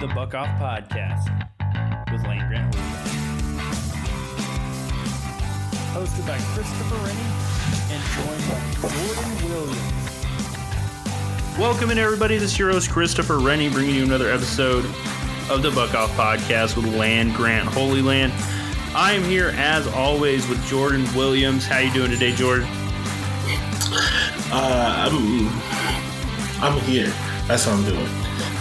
the Buck Off Podcast with Land Grant Hosted by Christopher Rennie and joined by Jordan Williams. Welcome in, everybody. This is your host, Christopher Rennie, bringing you another episode of the Buck Off Podcast with Land Grant Holy Land. I am here as always with Jordan Williams. How you doing today, Jordan? Uh, I'm I'm here. That's what I'm doing.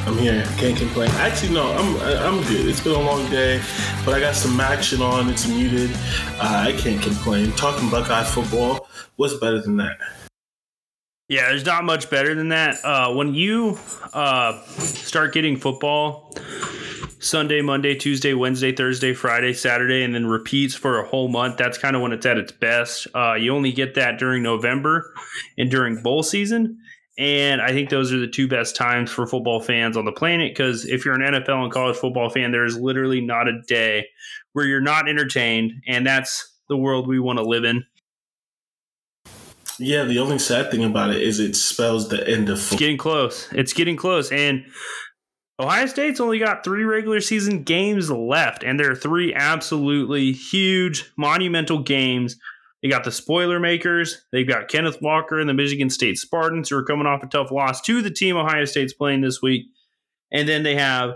I'm here. Can't complain. Actually, no, I'm I'm good. It's been a long day, but I got some action on. It's muted. Uh, I can't complain. Talking Buckeye football. What's better than that? Yeah, there's not much better than that. Uh, when you uh, start getting football Sunday, Monday, Tuesday, Wednesday, Thursday, Friday, Saturday, and then repeats for a whole month, that's kind of when it's at its best. Uh, you only get that during November and during bowl season. And I think those are the two best times for football fans on the planet because if you're an NFL and college football fan, there is literally not a day where you're not entertained. And that's the world we want to live in. Yeah, the only sad thing about it is it spells the end of football. It's getting close. It's getting close. And Ohio State's only got three regular season games left, and there are three absolutely huge, monumental games they got the spoiler makers. They've got Kenneth Walker and the Michigan State Spartans, who are coming off a tough loss to the team Ohio State's playing this week. And then they have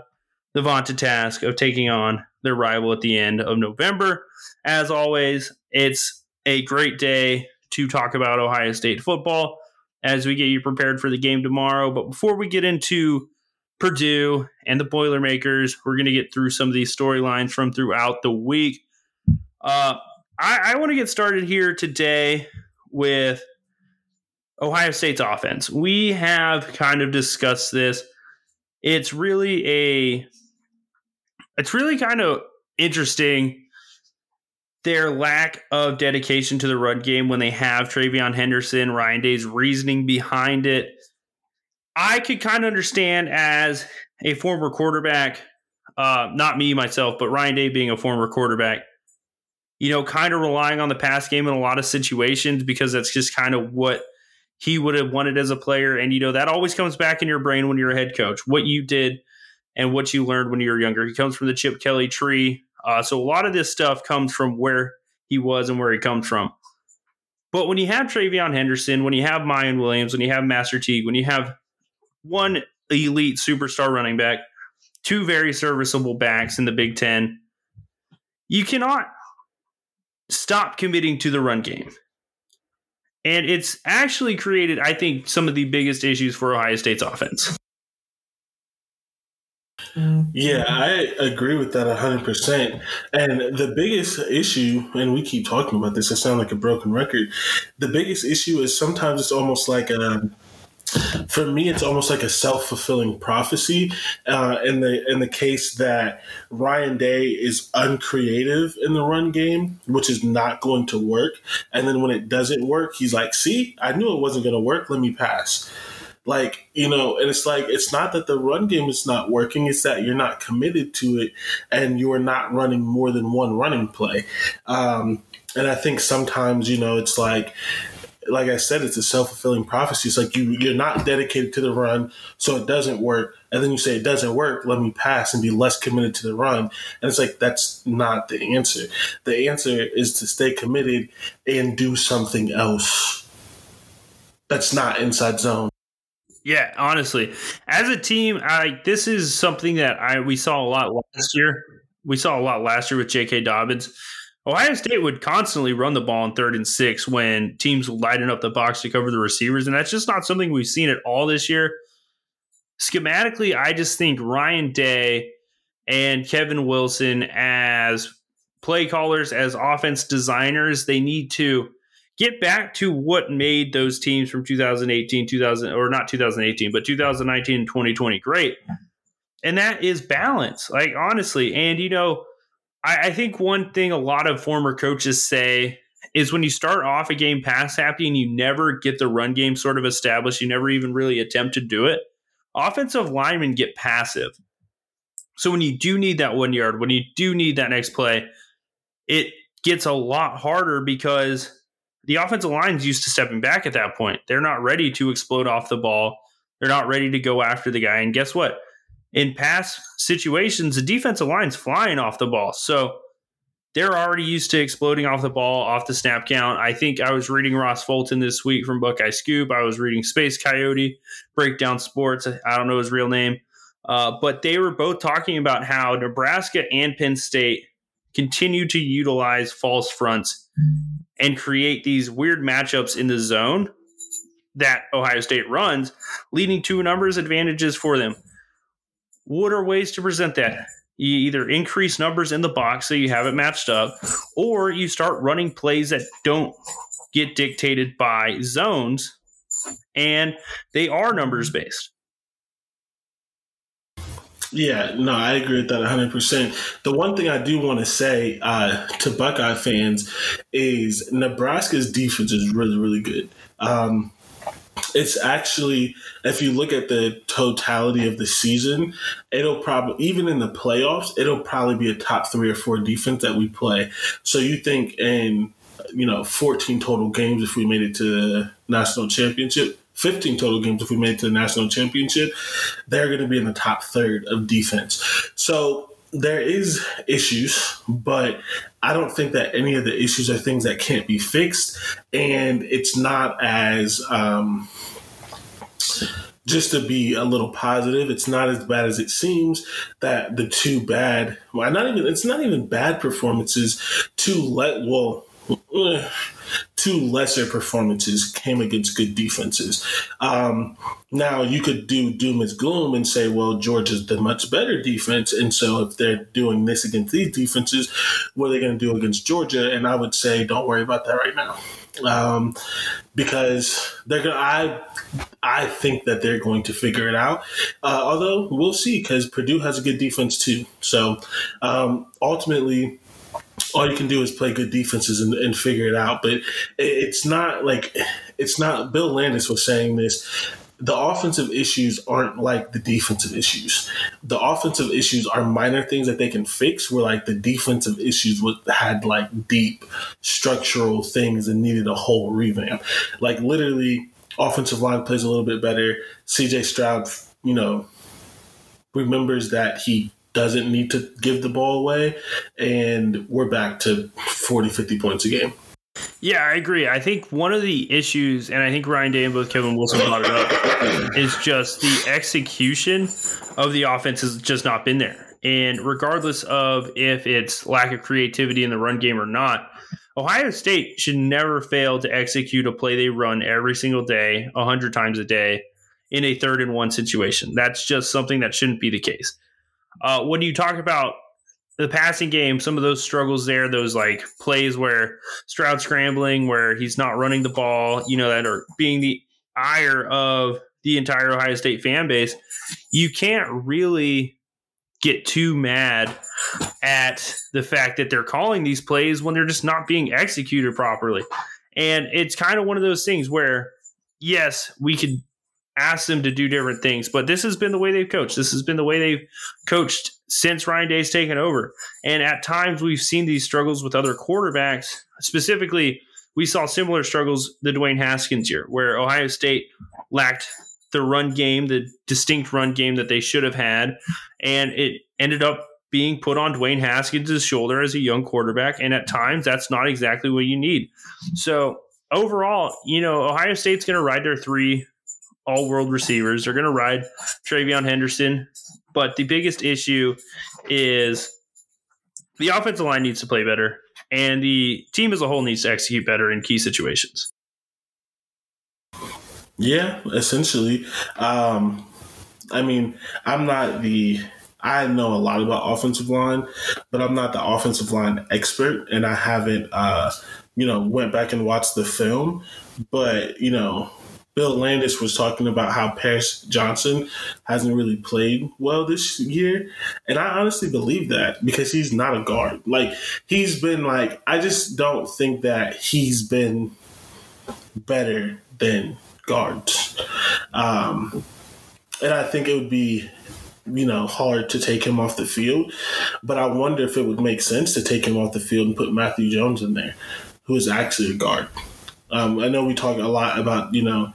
the vaunted task of taking on their rival at the end of November. As always, it's a great day to talk about Ohio State football as we get you prepared for the game tomorrow. But before we get into Purdue and the Boilermakers, we're going to get through some of these storylines from throughout the week. Uh, I, I want to get started here today with Ohio State's offense. We have kind of discussed this. It's really a it's really kind of interesting their lack of dedication to the run game when they have TreVeyon Henderson, Ryan Day's reasoning behind it. I could kind of understand as a former quarterback, uh, not me myself, but Ryan Day being a former quarterback you know, kind of relying on the pass game in a lot of situations because that's just kind of what he would have wanted as a player. And, you know, that always comes back in your brain when you're a head coach, what you did and what you learned when you were younger. He comes from the Chip Kelly tree. Uh, so a lot of this stuff comes from where he was and where he comes from. But when you have TreVeyon Henderson, when you have Miyan Williams, when you have Master Teague, when you have one elite superstar running back, two very serviceable backs in the Big Ten, you cannot stop committing to the run game. And it's actually created, I think, some of the biggest issues for Ohio State's offense. Yeah, I agree with that 100%. And the biggest issue, and we keep talking about this, I sound like a broken record. The biggest issue is sometimes it's almost like a for me, it's almost like a self fulfilling prophecy uh, in the in the case that Ryan Day is uncreative in the run game, which is not going to work. And then when it doesn't work, he's like, "See, I knew it wasn't going to work. Let me pass." Like you know, and it's like it's not that the run game is not working; it's that you're not committed to it, and you are not running more than one running play. Um, and I think sometimes you know it's like like I said, it's a self fulfilling prophecy. It's like you you're not dedicated to the run, so it doesn't work. And then you say it doesn't work, let me pass and be less committed to the run. And it's like that's not the answer. The answer is to stay committed and do something else. That's not inside zone. Yeah, honestly, as a team, I this is something that I we saw a lot last year. We saw a lot last year with J.K. Dobbins Ohio State would constantly run the ball in third and six when teams lighten up the box to cover the receivers, and that's just not something we've seen at all this year. Schematically, I just think Ryan Day and Kevin Wilson as play callers, as offense designers, they need to get back to what made those teams from 2018, 2000 or not 2018, but 2019 and 2020 great. And that is balance. Like honestly, and you know, I, I think one thing a lot of former coaches say is when you start off a game pass happy and you never get the run game sort of established, you never even really attempt to do it. Offensive linemen get passive. So when you do need that one yard, when you do need that next play, it gets a lot harder because the offensive line's used to stepping back at that point. They're not ready to explode off the ball. They're not ready to go after the guy. And guess what? In past situations, the defensive line's flying off the ball. So they're already used to exploding off the ball, off the snap count. I think I was reading Ross Fulton this week from Buckeye Scoop. I was reading Space Coyote, Breakdown Sports. I don't know his real name. Uh, but they were both talking about how Nebraska and Penn State continue to utilize false fronts and create these weird matchups in the zone that Ohio State runs, leading to numbers advantages for them. What are ways to present that? You either increase numbers in the box so you have it matched up, or you start running plays that don't get dictated by zones and they are numbers based. Yeah, no, I agree with that 100%. The one thing I do want to say uh, to Buckeye fans is Nebraska's defense is really, really good. Um, it's actually if you look at the totality of the season, it'll probably even in the playoffs, it'll probably be a top three or four defense that we play. So you think in you know 14 total games if we made it to the national championship 15 total games if we made it to the national championship they're going to be in the top third of defense so there is issues, but I don't think that any of the issues are things that can't be fixed, and it's not as um, just to be a little positive. It's not as bad as it seems. That the two bad, well, not even it's not even bad performances. Two let well. Two lesser performances came against good defenses. Um, now you could do doom as gloom and say, well, Georgia's the much better defense, and so if they're doing this against these defenses, what are they going to do against Georgia? And I would say, don't worry about that right now, um, because they're going. I I think that they're going to figure it out. Uh, although we'll see, because Purdue has a good defense too. So um, ultimately all you can do is play good defenses and, and figure it out. But it's not like it's not. Bill Landis was saying this the offensive issues aren't like the defensive issues. The offensive issues are minor things that they can fix, where like the defensive issues had like deep structural things and needed a whole revamp. Like literally, offensive line plays a little bit better. CJ Stroud, you know, remembers that he doesn't need to give the ball away, and we're back to 40, 50 points a game. Yeah, I agree. I think one of the issues, and I think Ryan Day and both Kevin Wilson brought it up, is just the execution of the offense has just not been there. And regardless of if it's lack of creativity in the run game or not, Ohio State should never fail to execute a play they run every single day, 100 times a day, in a third and one situation. That's just something that shouldn't be the case. Uh, when you talk about the passing game, some of those struggles there, those like plays where Stroud scrambling, where he's not running the ball, you know, that are being the ire of the entire Ohio State fan base, you can't really get too mad at the fact that they're calling these plays when they're just not being executed properly. And it's kind of one of those things where, yes, we could ask them to do different things. But this has been the way they've coached. This has been the way they've coached since Ryan Day's taken over. And at times we've seen these struggles with other quarterbacks. Specifically, we saw similar struggles the Dwayne Haskins year, where Ohio State lacked the run game, the distinct run game that they should have had, and it ended up being put on Dwayne Haskins' shoulder as a young quarterback. And at times, that's not exactly what you need. So overall, you know, Ohio State's going to ride their three all world receivers. They're going to ride TreVeyon Henderson. But the biggest issue is the offensive line needs to play better, and the team as a whole needs to execute better in key situations. Yeah, essentially. Um, I mean, I'm not the. I know a lot about offensive line, but I'm not the offensive line expert, and I haven't, uh, you know, went back and watched the film. But you know, Bill Landis was talking about how Paris Johnson hasn't really played well this year. And I honestly believe that because he's not a guard. Like, he's been like, I just don't think that he's been better than guards. Um, and I think it would be, you know, hard to take him off the field. But I wonder if it would make sense to take him off the field and put Matthew Jones in there, who is actually a guard. Um, I know we talk a lot about, you know,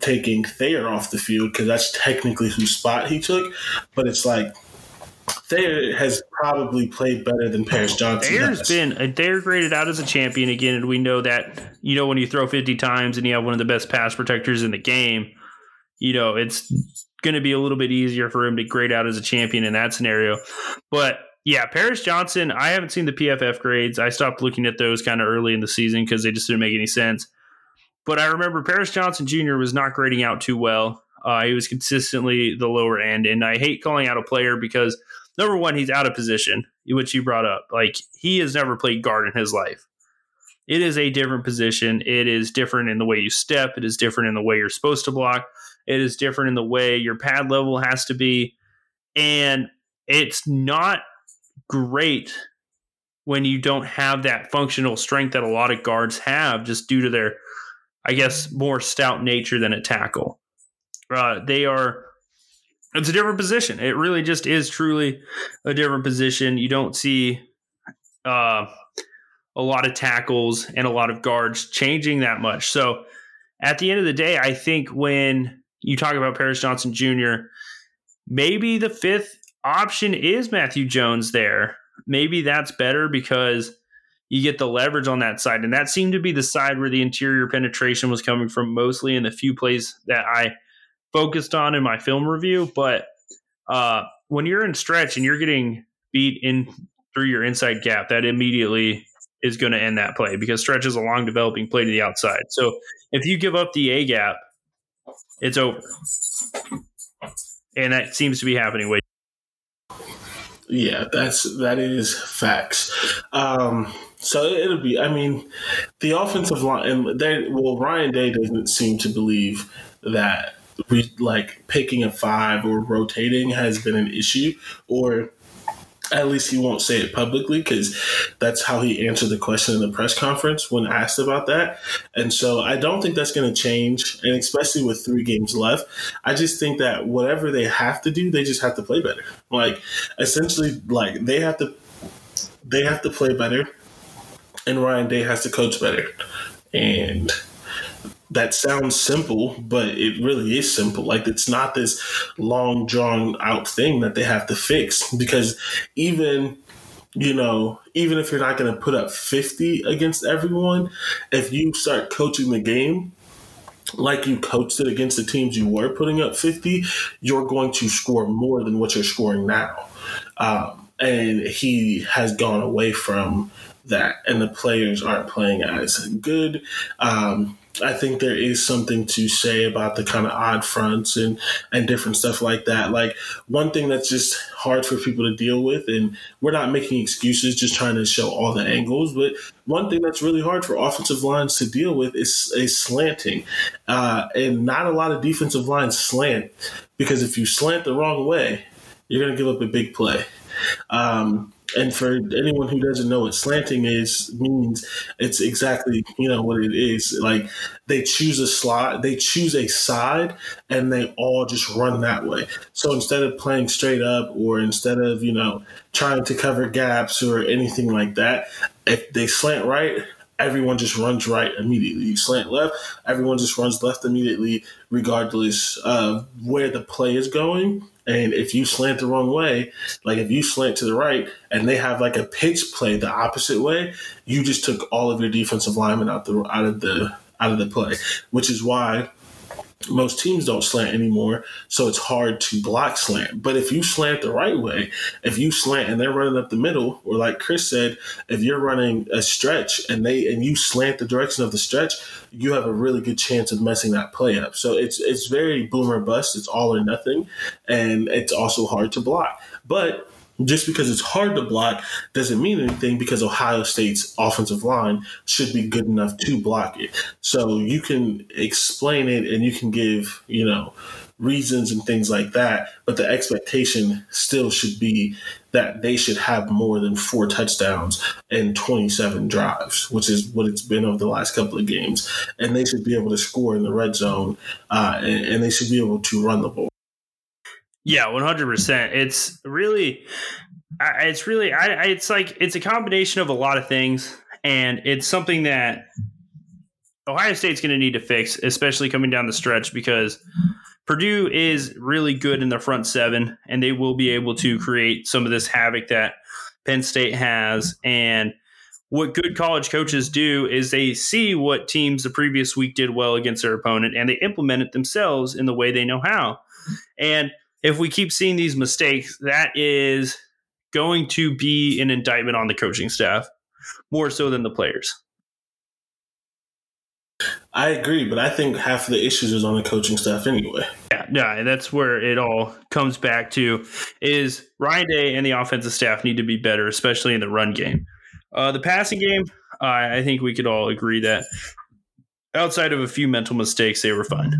taking Thayer off the field because that's technically whose spot he took. But it's like Thayer has probably played better than Paris Johnson. Thayer's has. been a Thayer graded out as a champion again, and we know that you know when you throw fifty times and you have one of the best pass protectors in the game, you know it's going to be a little bit easier for him to grade out as a champion in that scenario. But yeah, Paris Johnson, I haven't seen the PFF grades. I stopped looking at those kind of early in the season because they just didn't make any sense. But I remember Paris Johnson Jr. was not grading out too well. Uh, he was consistently the lower end, and I hate calling out a player because number one, he's out of position, which you brought up. Like he has never played guard in his life. It is a different position. It is different in the way you step. It is different in the way you're supposed to block. It is different in the way your pad level has to be. And it's not great when you don't have that functional strength that a lot of guards have just due to their, I guess, more stout nature than a tackle. Uh, they are, it's a different position. It really just is truly a different position. You don't see uh, a lot of tackles and a lot of guards changing that much. So at the end of the day, I think when you talk about Paris Johnson Jr., maybe the fifth option is Matthew Jones there. Maybe that's better because you get the leverage on that side. And that seemed to be the side where the interior penetration was coming from mostly in the few plays that I focused on in my film review. But uh, when you're in stretch and you're getting beat in through your inside gap, that immediately is going to end that play because stretch is a long developing play to the outside. So if you give up the A gap, it's over. And that seems to be happening way. Yeah, that's that is facts. Um, so it'll be. I mean, the offensive line and they well, Ryan Day doesn't seem to believe that we like picking a five or rotating has been an issue or at least he won't say it publicly because that's how he answered the question in the press conference when asked about that. And so I don't think that's going to change. And especially with three games left, I just think that whatever they have to do, they just have to play better. Like essentially, like they have to, they have to play better, and Ryan Day has to coach better. And that sounds simple, but it really is simple. Like it's not this long drawn out thing that they have to fix because even you know, even if you're not going to put up 50 against everyone, if you start coaching the game like you coached it against the teams you were putting up 50, you're going to score more than what you're scoring now. Um, and he has gone away from that, and the players aren't playing as good. Um, I think there is something to say about the kind of odd fronts and and different stuff like that. Like one thing that's just hard for people to deal with, and we're not making excuses, just trying to show all the angles. But one thing that's really hard for offensive lines to deal with is is slanting, uh, and not a lot of defensive lines slant because if you slant the wrong way, you're going to give up a big play. Um, and for anyone who doesn't know what slanting is means it's exactly you know what it is like they choose a slot they choose a side and they all just run that way so instead of playing straight up or instead of you know trying to cover gaps or anything like that if they slant right everyone just runs right immediately. You slant left, everyone just runs left immediately, regardless of where the play is going. And if you slant the wrong way, like if you slant to the right and they have like a pitch play the opposite way, you just took all of your defensive linemen out the out of the out of the play, which is why most teams don't slant anymore, so it's hard to block slant. But if you slant the right way, if you slant and they're running up the middle, or like Chris said, if you're running a stretch and they and you slant the direction of the stretch, you have a really good chance of messing that play up. So it's it's very boomer bust. It's all or nothing, and it's also hard to block. But just because it's hard to block doesn't mean anything because Ohio State's offensive line should be good enough to block it. So you can explain it and you can give, you know, reasons and things like that, but the expectation still should be that they should have more than four touchdowns and 27 drives, which is what it's been over the last couple of games. And they should be able to score in the red zone uh, and, and they should be able to run the ball. Yeah, one hundred percent. It's really, it's really, I, it's like it's a combination of a lot of things, and it's something that Ohio State's going to need to fix, especially coming down the stretch, because Purdue is really good in the front seven, and they will be able to create some of this havoc that Penn State has. And what good college coaches do is they see what teams the previous week did well against their opponent, and they implement it themselves in the way they know how. And if we keep seeing these mistakes, that is going to be an indictment on the coaching staff more so than the players. I agree, but I think half of the issues is on the coaching staff anyway. Yeah, yeah, that's where it all comes back to is Ryan Day and the offensive staff need to be better, especially in the run game. Uh, the passing game, uh, I think we could all agree that outside of a few mental mistakes, they were fine.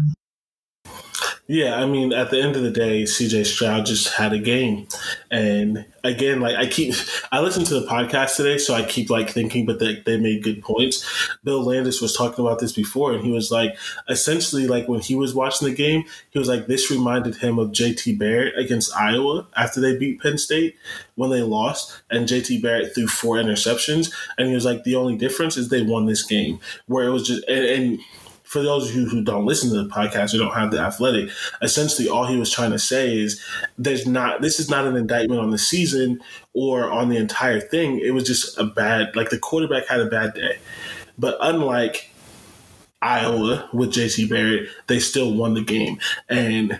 Yeah, I mean, at the end of the day, CJ Stroud just had a game, and again, like I keep, I listened to the podcast today, so I keep like thinking, but they, they made good points. Bill Landis was talking about this before, and he was like, essentially, like when he was watching the game, he was like, this reminded him of JT Barrett against Iowa after they beat Penn State when they lost, and JT Barrett threw four interceptions, and he was like, the only difference is they won this game, where it was just and, and for those of you who don't listen to the podcast or don't have the athletic, essentially all he was trying to say is there's not this is not an indictment on the season or on the entire thing. It was just a bad like the quarterback had a bad day. But unlike Iowa with JT Barrett, they still won the game. And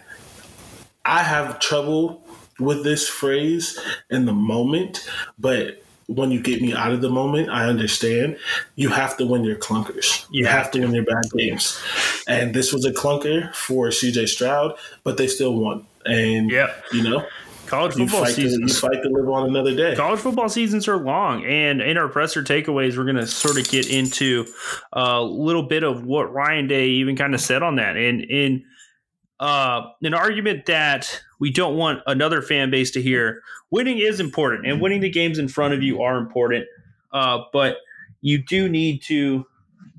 I have trouble with this phrase in the moment, but when you get me out of the moment, I understand. You have to win your clunkers. You have to win your bad games. And this was a clunker for CJ Stroud, but they still won. And yeah, you know, college football seasons. To, you fight to live on another day. College football seasons are long, and in our presser takeaways, we're going to sort of get into a little bit of what Ryan Day even kind of said on that, and in uh, an argument that we don't want another fan base to hear. Winning is important, and winning the games in front of you are important. Uh, but you do need to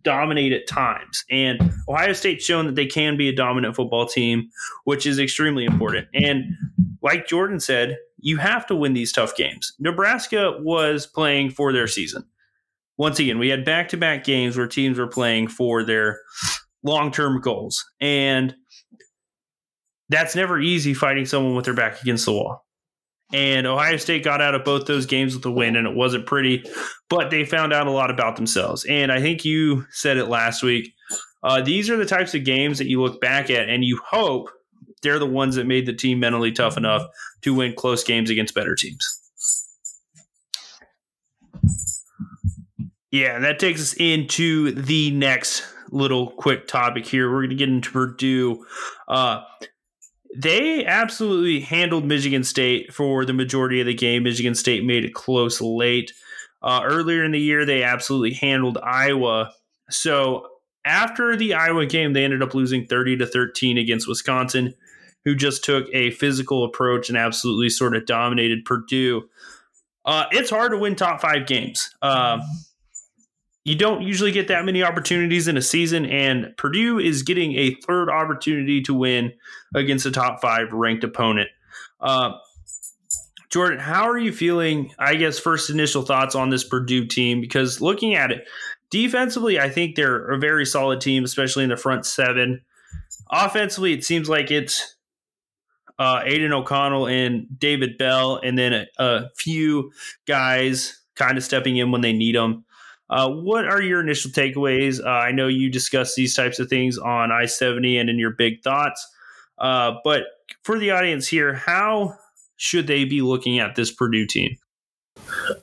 dominate at times. And Ohio State's shown that they can be a dominant football team, which is extremely important. And like Jordan said, you have to win these tough games. Nebraska was playing for their season. Once again, we had back to back games where teams were playing for their long term goals. And that's never easy fighting someone with their back against the wall. And Ohio State got out of both those games with a win, and it wasn't pretty, but they found out a lot about themselves. And I think you said it last week. Uh, these are the types of games that you look back at and you hope they're the ones that made the team mentally tough enough to win close games against better teams. Yeah, that takes us into the next little quick topic here. We're going to get into Purdue. Uh, they absolutely handled Michigan State for the majority of the game. Michigan State made it close late. Uh, earlier in the year, they absolutely handled Iowa. So after the Iowa game, they ended up losing 30 to 13 against Wisconsin, who just took a physical approach and absolutely sort of dominated Purdue. Uh, it's hard to win top five games. Uh, you don't usually get that many opportunities in a season, and Purdue is getting a third opportunity to win against a top five ranked opponent. Uh, Jordan, how are you feeling? I guess first initial thoughts on this Purdue team because looking at it defensively, I think they're a very solid team, especially in the front seven. Offensively, it seems like it's uh, Aidan O'Connell and David Bell, and then a, a few guys kind of stepping in when they need them. Uh, what are your initial takeaways? Uh, I know you discuss these types of things on I 70 and in your big thoughts. Uh, but for the audience here, how should they be looking at this Purdue team?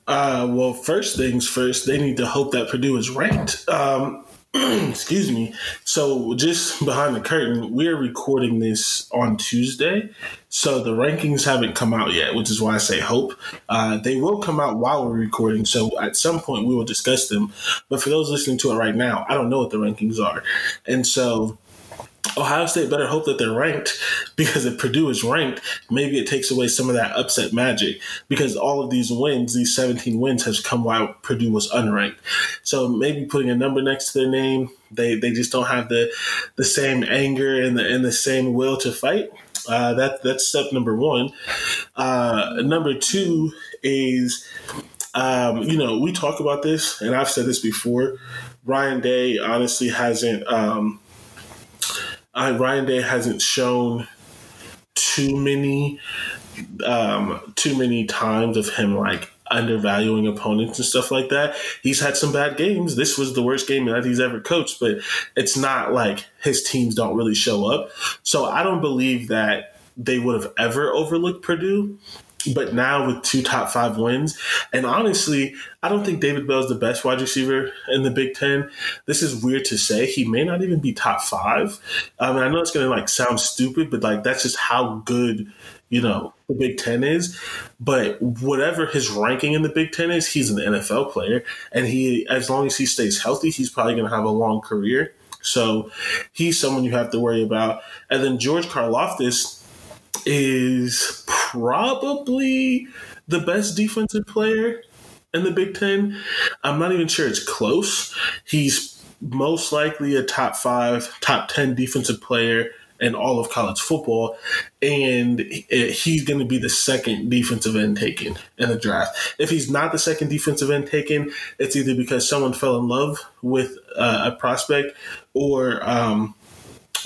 Uh, well, first things first, they need to hope that Purdue is ranked. Um, excuse me. So, just behind the curtain, we're recording this on Tuesday. So, the rankings haven't come out yet, which is why I say hope. Uh, they will come out while we're recording. So, at some point, we will discuss them. But for those listening to it right now, I don't know what the rankings are. And so, Ohio State better hope that they're ranked because if Purdue is ranked, maybe it takes away some of that upset magic because all of these wins, these 17 wins, has come while Purdue was unranked. So maybe putting a number next to their name, they, they just don't have the the same anger and the and the same will to fight. Uh, that that's step number one. Uh, number two is Um, you know, we talk about this, and I've said this before. Ryan Day honestly hasn't. Um, I, Ryan Day hasn't shown too many, um, too many times of him like undervaluing opponents and stuff like that. He's had some bad games. This was the worst game that he's ever coached, but it's not like his teams don't really show up. So I don't believe that they would have ever overlooked Purdue. But now with two top five wins, and honestly, I don't think David Bell is the best wide receiver in the Big Ten. This is weird to say. He may not even be top five. I mean, I know it's going to like sound stupid, but like that's just how good you know the Big Ten is. But whatever his ranking in the Big Ten is, he's an NFL player, and he as long as he stays healthy, he's probably going to have a long career. So he's someone you have to worry about. And then George Karlaftis is probably the best defensive player in the Big Ten. I'm not even sure it's close. He's most likely a top five, top 10 defensive player in all of college football. And he's going to be the second defensive end taken in the draft. If he's not the second defensive end taken, it's either because someone fell in love with uh, a prospect or um,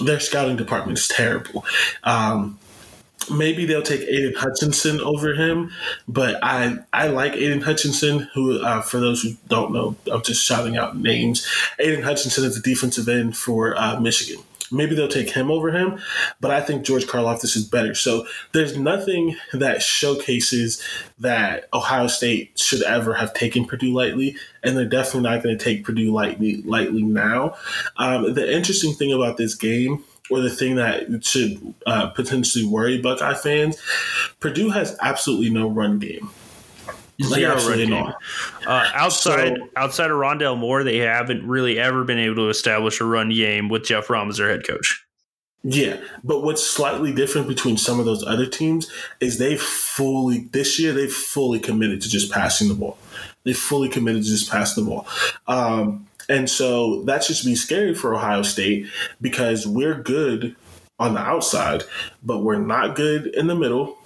their scouting department is terrible. Um, maybe they'll take Aidan Hutchinson over him, but I I like Aidan Hutchinson. Who, uh, for those who don't know, I'm just shouting out names. Aidan Hutchinson is a defensive end for uh, Michigan. Maybe they'll take him over him, but I think George Karlaftis is better. So there's nothing that showcases that Ohio State should ever have taken Purdue lightly, and they're definitely not going to take Purdue lightly lightly now. Um, the interesting thing about this game or the thing that should uh, potentially worry Buckeye fans, Purdue has absolutely no run game. Zero like, run game. Uh, outside so, outside of Rondale Moore, they haven't really ever been able to establish a run game with Jeff Brohm as their head coach. Yeah, but what's slightly different between some of those other teams is they fully this year they've fully committed to just passing the ball. They fully committed to just passing the ball. Um, and so that should be scary for Ohio State because we're good on the outside, but we're not good in the middle,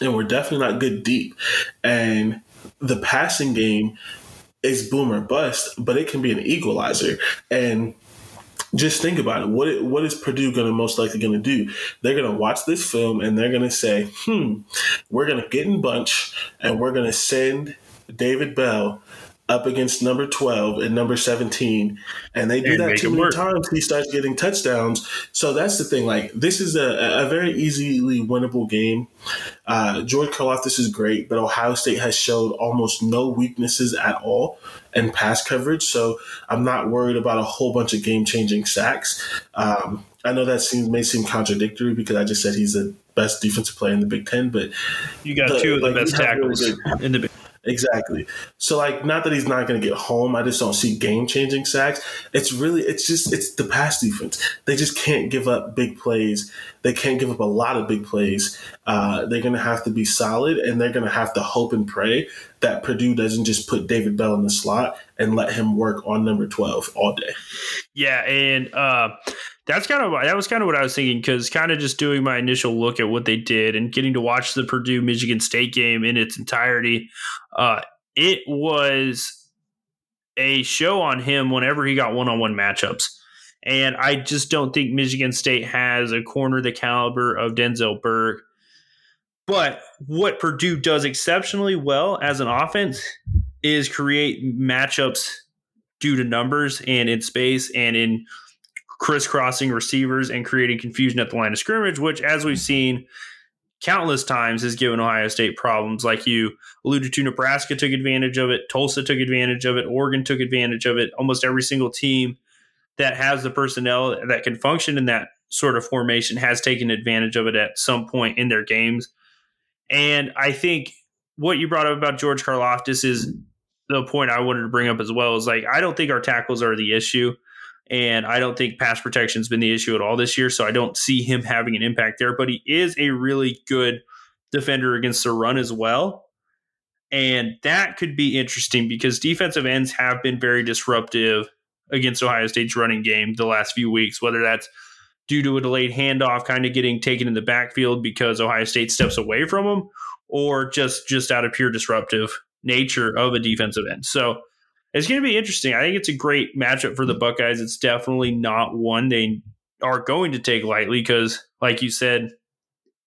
and we're definitely not good deep. And the passing game is boom or bust, but it can be an equalizer. And just think about it. What what is Purdue going to most likely going to do? They're going to watch this film and they're going to say, "Hmm, we're going to get in bunch and we're going to send David Bell up against number 12 and number 17 and they do and that too many work. times he starts getting touchdowns. So that's the thing like this is a, a very easily winnable game. Uh, george karlaftis is great but ohio state has showed almost no weaknesses at all in pass coverage. So i'm not worried about a whole bunch of game-changing sacks. Um, i know that seems may seem contradictory because i just said he's the best defensive player in the big ten but you got the, two of the like, best tackles really in the big Exactly. So like not that he's not going to get home. I just don't see game changing sacks. It's really it's just it's the pass defense. They just can't give up big plays. They can't give up a lot of big plays. Uh, they're going to have to be solid, and they're going to have to hope and pray that Purdue doesn't just put David Bell in the slot and let him work on number twelve all day. Yeah, and uh, that's kind of that was kind of what I was thinking because kind of just doing my initial look at what they did and getting to watch the Purdue Michigan State game in its entirety. Uh, it was a show on him whenever he got one on one matchups. And I just don't think Michigan State has a corner the caliber of Denzel Burke. But what Purdue does exceptionally well as an offense is create matchups due to numbers and in space and in crisscrossing receivers and creating confusion at the line of scrimmage, which, as we've seen countless times, has given Ohio State problems. Like you alluded to, Nebraska took advantage of it, Tulsa took advantage of it, Oregon took advantage of it. Almost every single team that has the personnel that can function in that sort of formation has taken advantage of it at some point in their games. And I think what you brought up about George Karlaftis is the point I wanted to bring up as well. Is like I don't think our tackles are the issue. And I don't think pass protection has been the issue at all this year. So I don't see him having an impact there. But he is a really good defender against the run as well. And that could be interesting because defensive ends have been very disruptive against Ohio State's running game the last few weeks, whether that's due to a delayed handoff kind of getting taken in the backfield because Ohio State steps away from them or just just out of pure disruptive nature of a defensive end. So it's going to be interesting. I think it's a great matchup for the Buckeyes. It's definitely not one they are going to take lightly because, like you said,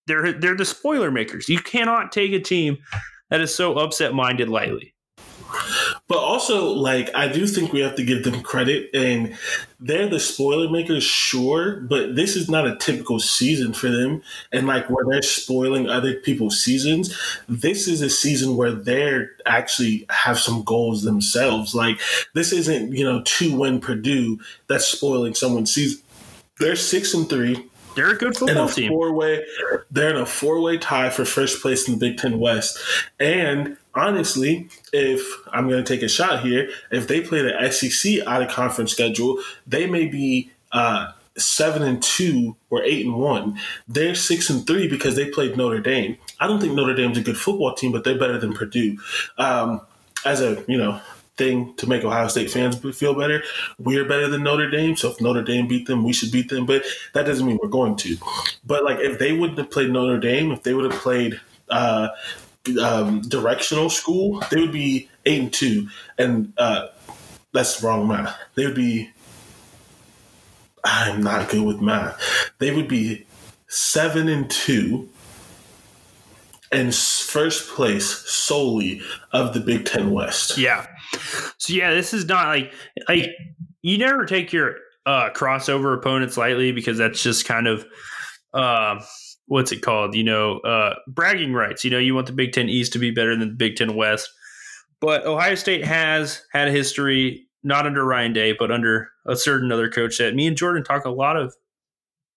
they're they're the spoiler makers. You cannot take a team that is so upset minded lightly. But also, like, I do think we have to give them credit, and they're the spoiler makers, sure, but this is not a typical season for them. And, like, where they're spoiling other people's seasons, this is a season where they're actually have some goals themselves. Like, this isn't, you know, two win Purdue that's spoiling someone's season. They're six and three. They're a good football in a team. Four way, they're in a four way tie for first place in the Big Ten West. And honestly, if I'm going to take a shot here, if they play the SEC out of conference schedule, they may be uh, seven and two or eight and one. They're six and three because they played Notre Dame. I don't think Notre Dame's a good football team, but they're better than Purdue. Um, as a you know thing to make Ohio State fans feel better. We're better than Notre Dame, so if Notre Dame beat them, we should beat them. But that doesn't mean we're going to. But like if they wouldn't have played Notre Dame, if they would have played uh, um, directional school, they would be eight and two, and uh, that's wrong math. They would be. I'm not good with math. They would be seven and two and first place solely of the Big Ten West. Yeah. So yeah, this is not like like you never take your uh, crossover opponents lightly because that's just kind of uh, what's it called? You know, uh, bragging rights. You know, you want the Big Ten East to be better than the Big Ten West. But Ohio State has had a history, not under Ryan Day, but under a certain other coach that me and Jordan talk a lot of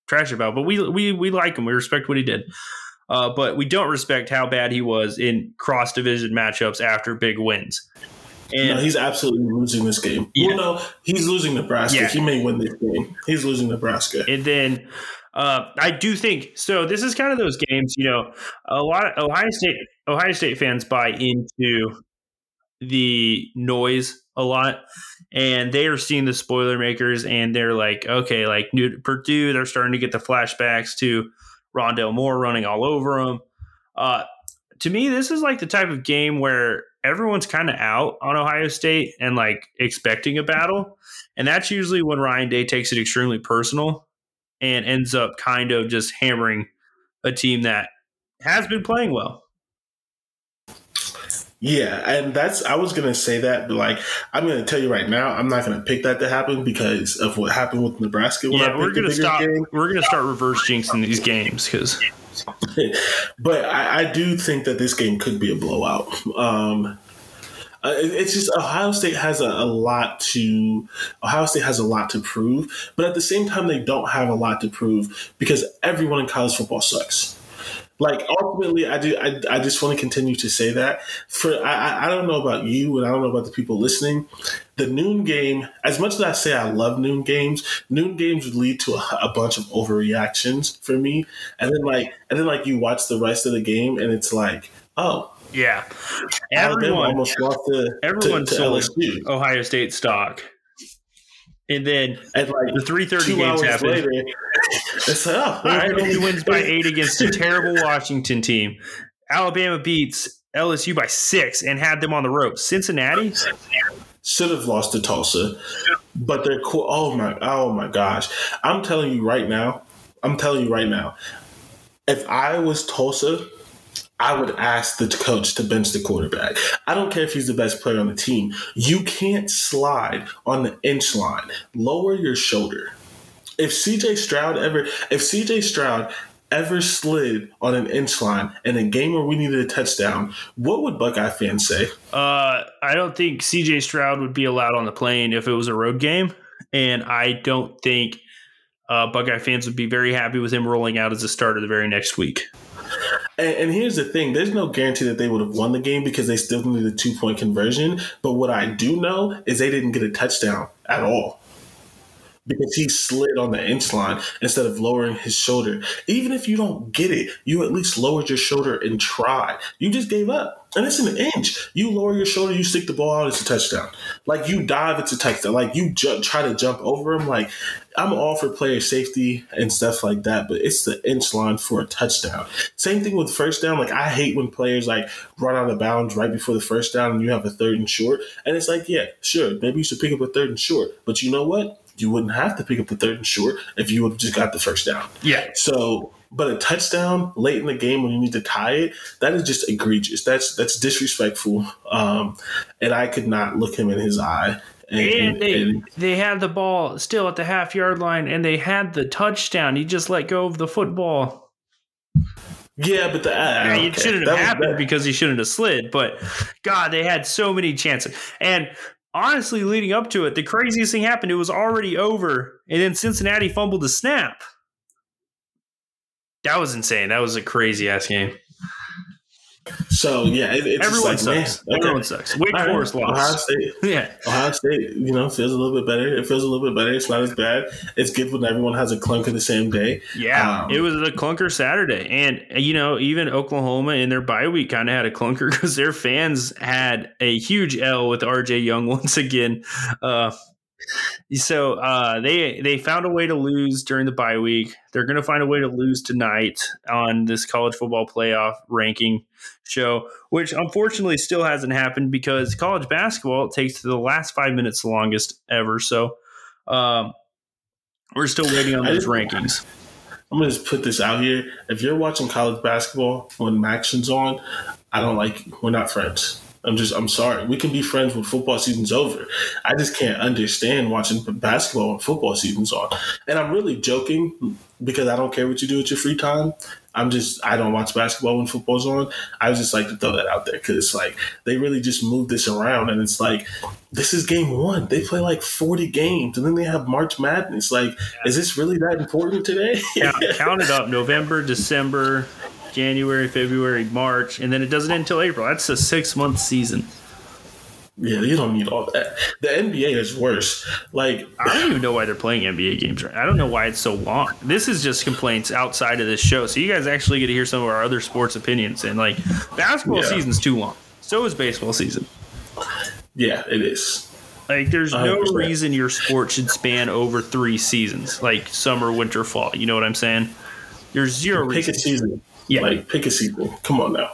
trash about. But we we we like him. We respect what he did. Uh, but we don't respect how bad he was in cross division matchups after big wins. And no, he's absolutely losing this game. Yeah. Well, no, he's losing Nebraska. Yeah. He may win this game. He's losing Nebraska. And then uh, I do think so. This is kind of those games, you know, a lot of Ohio State Ohio State fans buy into the noise a lot, and they are seeing the spoiler makers, and they're like, okay, like New Purdue, they're starting to get the flashbacks to Rondale Moore running all over them. Uh, to me, this is like the type of game where everyone's kind of out on Ohio State and like expecting a battle. And that's usually when Ryan Day takes it extremely personal and ends up kind of just hammering a team that has been playing well. Yeah, and that's I was gonna say that, but like I'm gonna tell you right now, I'm not gonna pick that to happen because of what happened with Nebraska. yeah, we're gonna stop. Game. We're gonna start reverse jinxing these games because. but I, I, do think that this game could be a blowout. Um, uh, it's just Ohio State has a, a, lot to Ohio State has a lot to prove, but at the same time they don't have a lot to prove because everyone in college football sucks. Like ultimately, I do. I, I just want to continue to say that. For I, I don't know about you, and I don't know about the people listening. The noon game, as much as I say I love noon games, noon games would lead to a, a bunch of overreactions for me. And then like, and then like you watch the rest of the game, and it's like, oh, yeah, everyone almost lost to, everyone to, to LSU. Ohio State stock. And then and like the three thirty games happen. Later, it's like, oh, right. wins by eight against a terrible Washington team. Alabama beats LSU by six and had them on the ropes. Cincinnati should have lost to Tulsa, but they're cool. Oh my, oh my gosh! I'm telling you right now. I'm telling you right now. If I was Tulsa, I would ask the coach to bench the quarterback. I don't care if he's the best player on the team. You can't slide on the inch line. Lower your shoulder. If CJ Stroud ever, if CJ Stroud ever slid on an inch line in a game where we needed a touchdown, what would Buckeye fans say? Uh, I don't think CJ Stroud would be allowed on the plane if it was a road game, and I don't think uh, Buckeye fans would be very happy with him rolling out as a starter the very next week. And, and, here's the thing: there's no guarantee that they would have won the game because they still needed a two point conversion. But what I do know is they didn't get a touchdown at all. Because he slid on the inch line instead of lowering his shoulder. Even if you don't get it, you at least lowered your shoulder and tried. You just gave up. And it's an inch. You lower your shoulder, you stick the ball out, it's a touchdown. Like you dive, it's a touchdown. Like you ju- try to jump over him. Like I'm all for player safety and stuff like that, but it's the inch line for a touchdown. Same thing with first down. Like I hate when players like run out of bounds right before the first down and you have a third and short. And it's like, yeah, sure, maybe you should pick up a third and short. But you know what? You wouldn't have to pick up the third and short if you would have just got the first down. Yeah. So but a touchdown late in the game when you need to tie it, that is just egregious. That's that's disrespectful. Um, and I could not look him in his eye. And, and they and, they had the ball still at the half yard line, and they had the touchdown. He just let go of the football. Yeah, but the uh, yeah, it okay. shouldn't have that happened because he shouldn't have slid. But God, they had so many chances. And honestly, leading up to it, the craziest thing happened. It was already over, and then Cincinnati fumbled the snap. That was insane. That was a crazy ass game. So yeah, it, it's everyone like, sucks. Man, Everyone sucks. Wake All Forest right. lost. Ohio State, yeah. Ohio State, you know, feels a little bit better. It feels a little bit better. It's not as bad. It's good when everyone has a clunker the same day. Yeah, um, it was a clunker Saturday, and you know, even Oklahoma in their bye week kind of had a clunker because their fans had a huge L with RJ Young once again. Uh, so uh, they they found a way to lose during the bye week. They're going to find a way to lose tonight on this college football playoff ranking show, which unfortunately still hasn't happened because college basketball takes the last five minutes the longest ever. So um, we're still waiting on those rankings. I'm gonna just put this out here. If you're watching college basketball when MACtion's on, I don't like. We're not friends. I'm just, I'm sorry. We can be friends when football season's over. I just can't understand watching basketball when football season's on. And I'm really joking because I don't care what you do with your free time. I'm just, I don't watch basketball when football's on. I was just like to throw that out there because it's like they really just move this around. And it's like, this is game one. They play like 40 games and then they have March Madness. Like, is this really that important today? count, count it up November, December, January, February, March, and then it doesn't end until April. That's a six month season. Yeah, you don't need all that. The NBA is worse. Like I don't even know why they're playing NBA games. Right? I don't know why it's so long. This is just complaints outside of this show. So you guys actually get to hear some of our other sports opinions. And like basketball yeah. season's too long. So is baseball season. Yeah, it is. Like there's 100%. no reason your sport should span over three seasons, like summer, winter, fall. You know what I'm saying? There's zero Pick reason. a season. Yeah. Like pick a sequel. Come on now.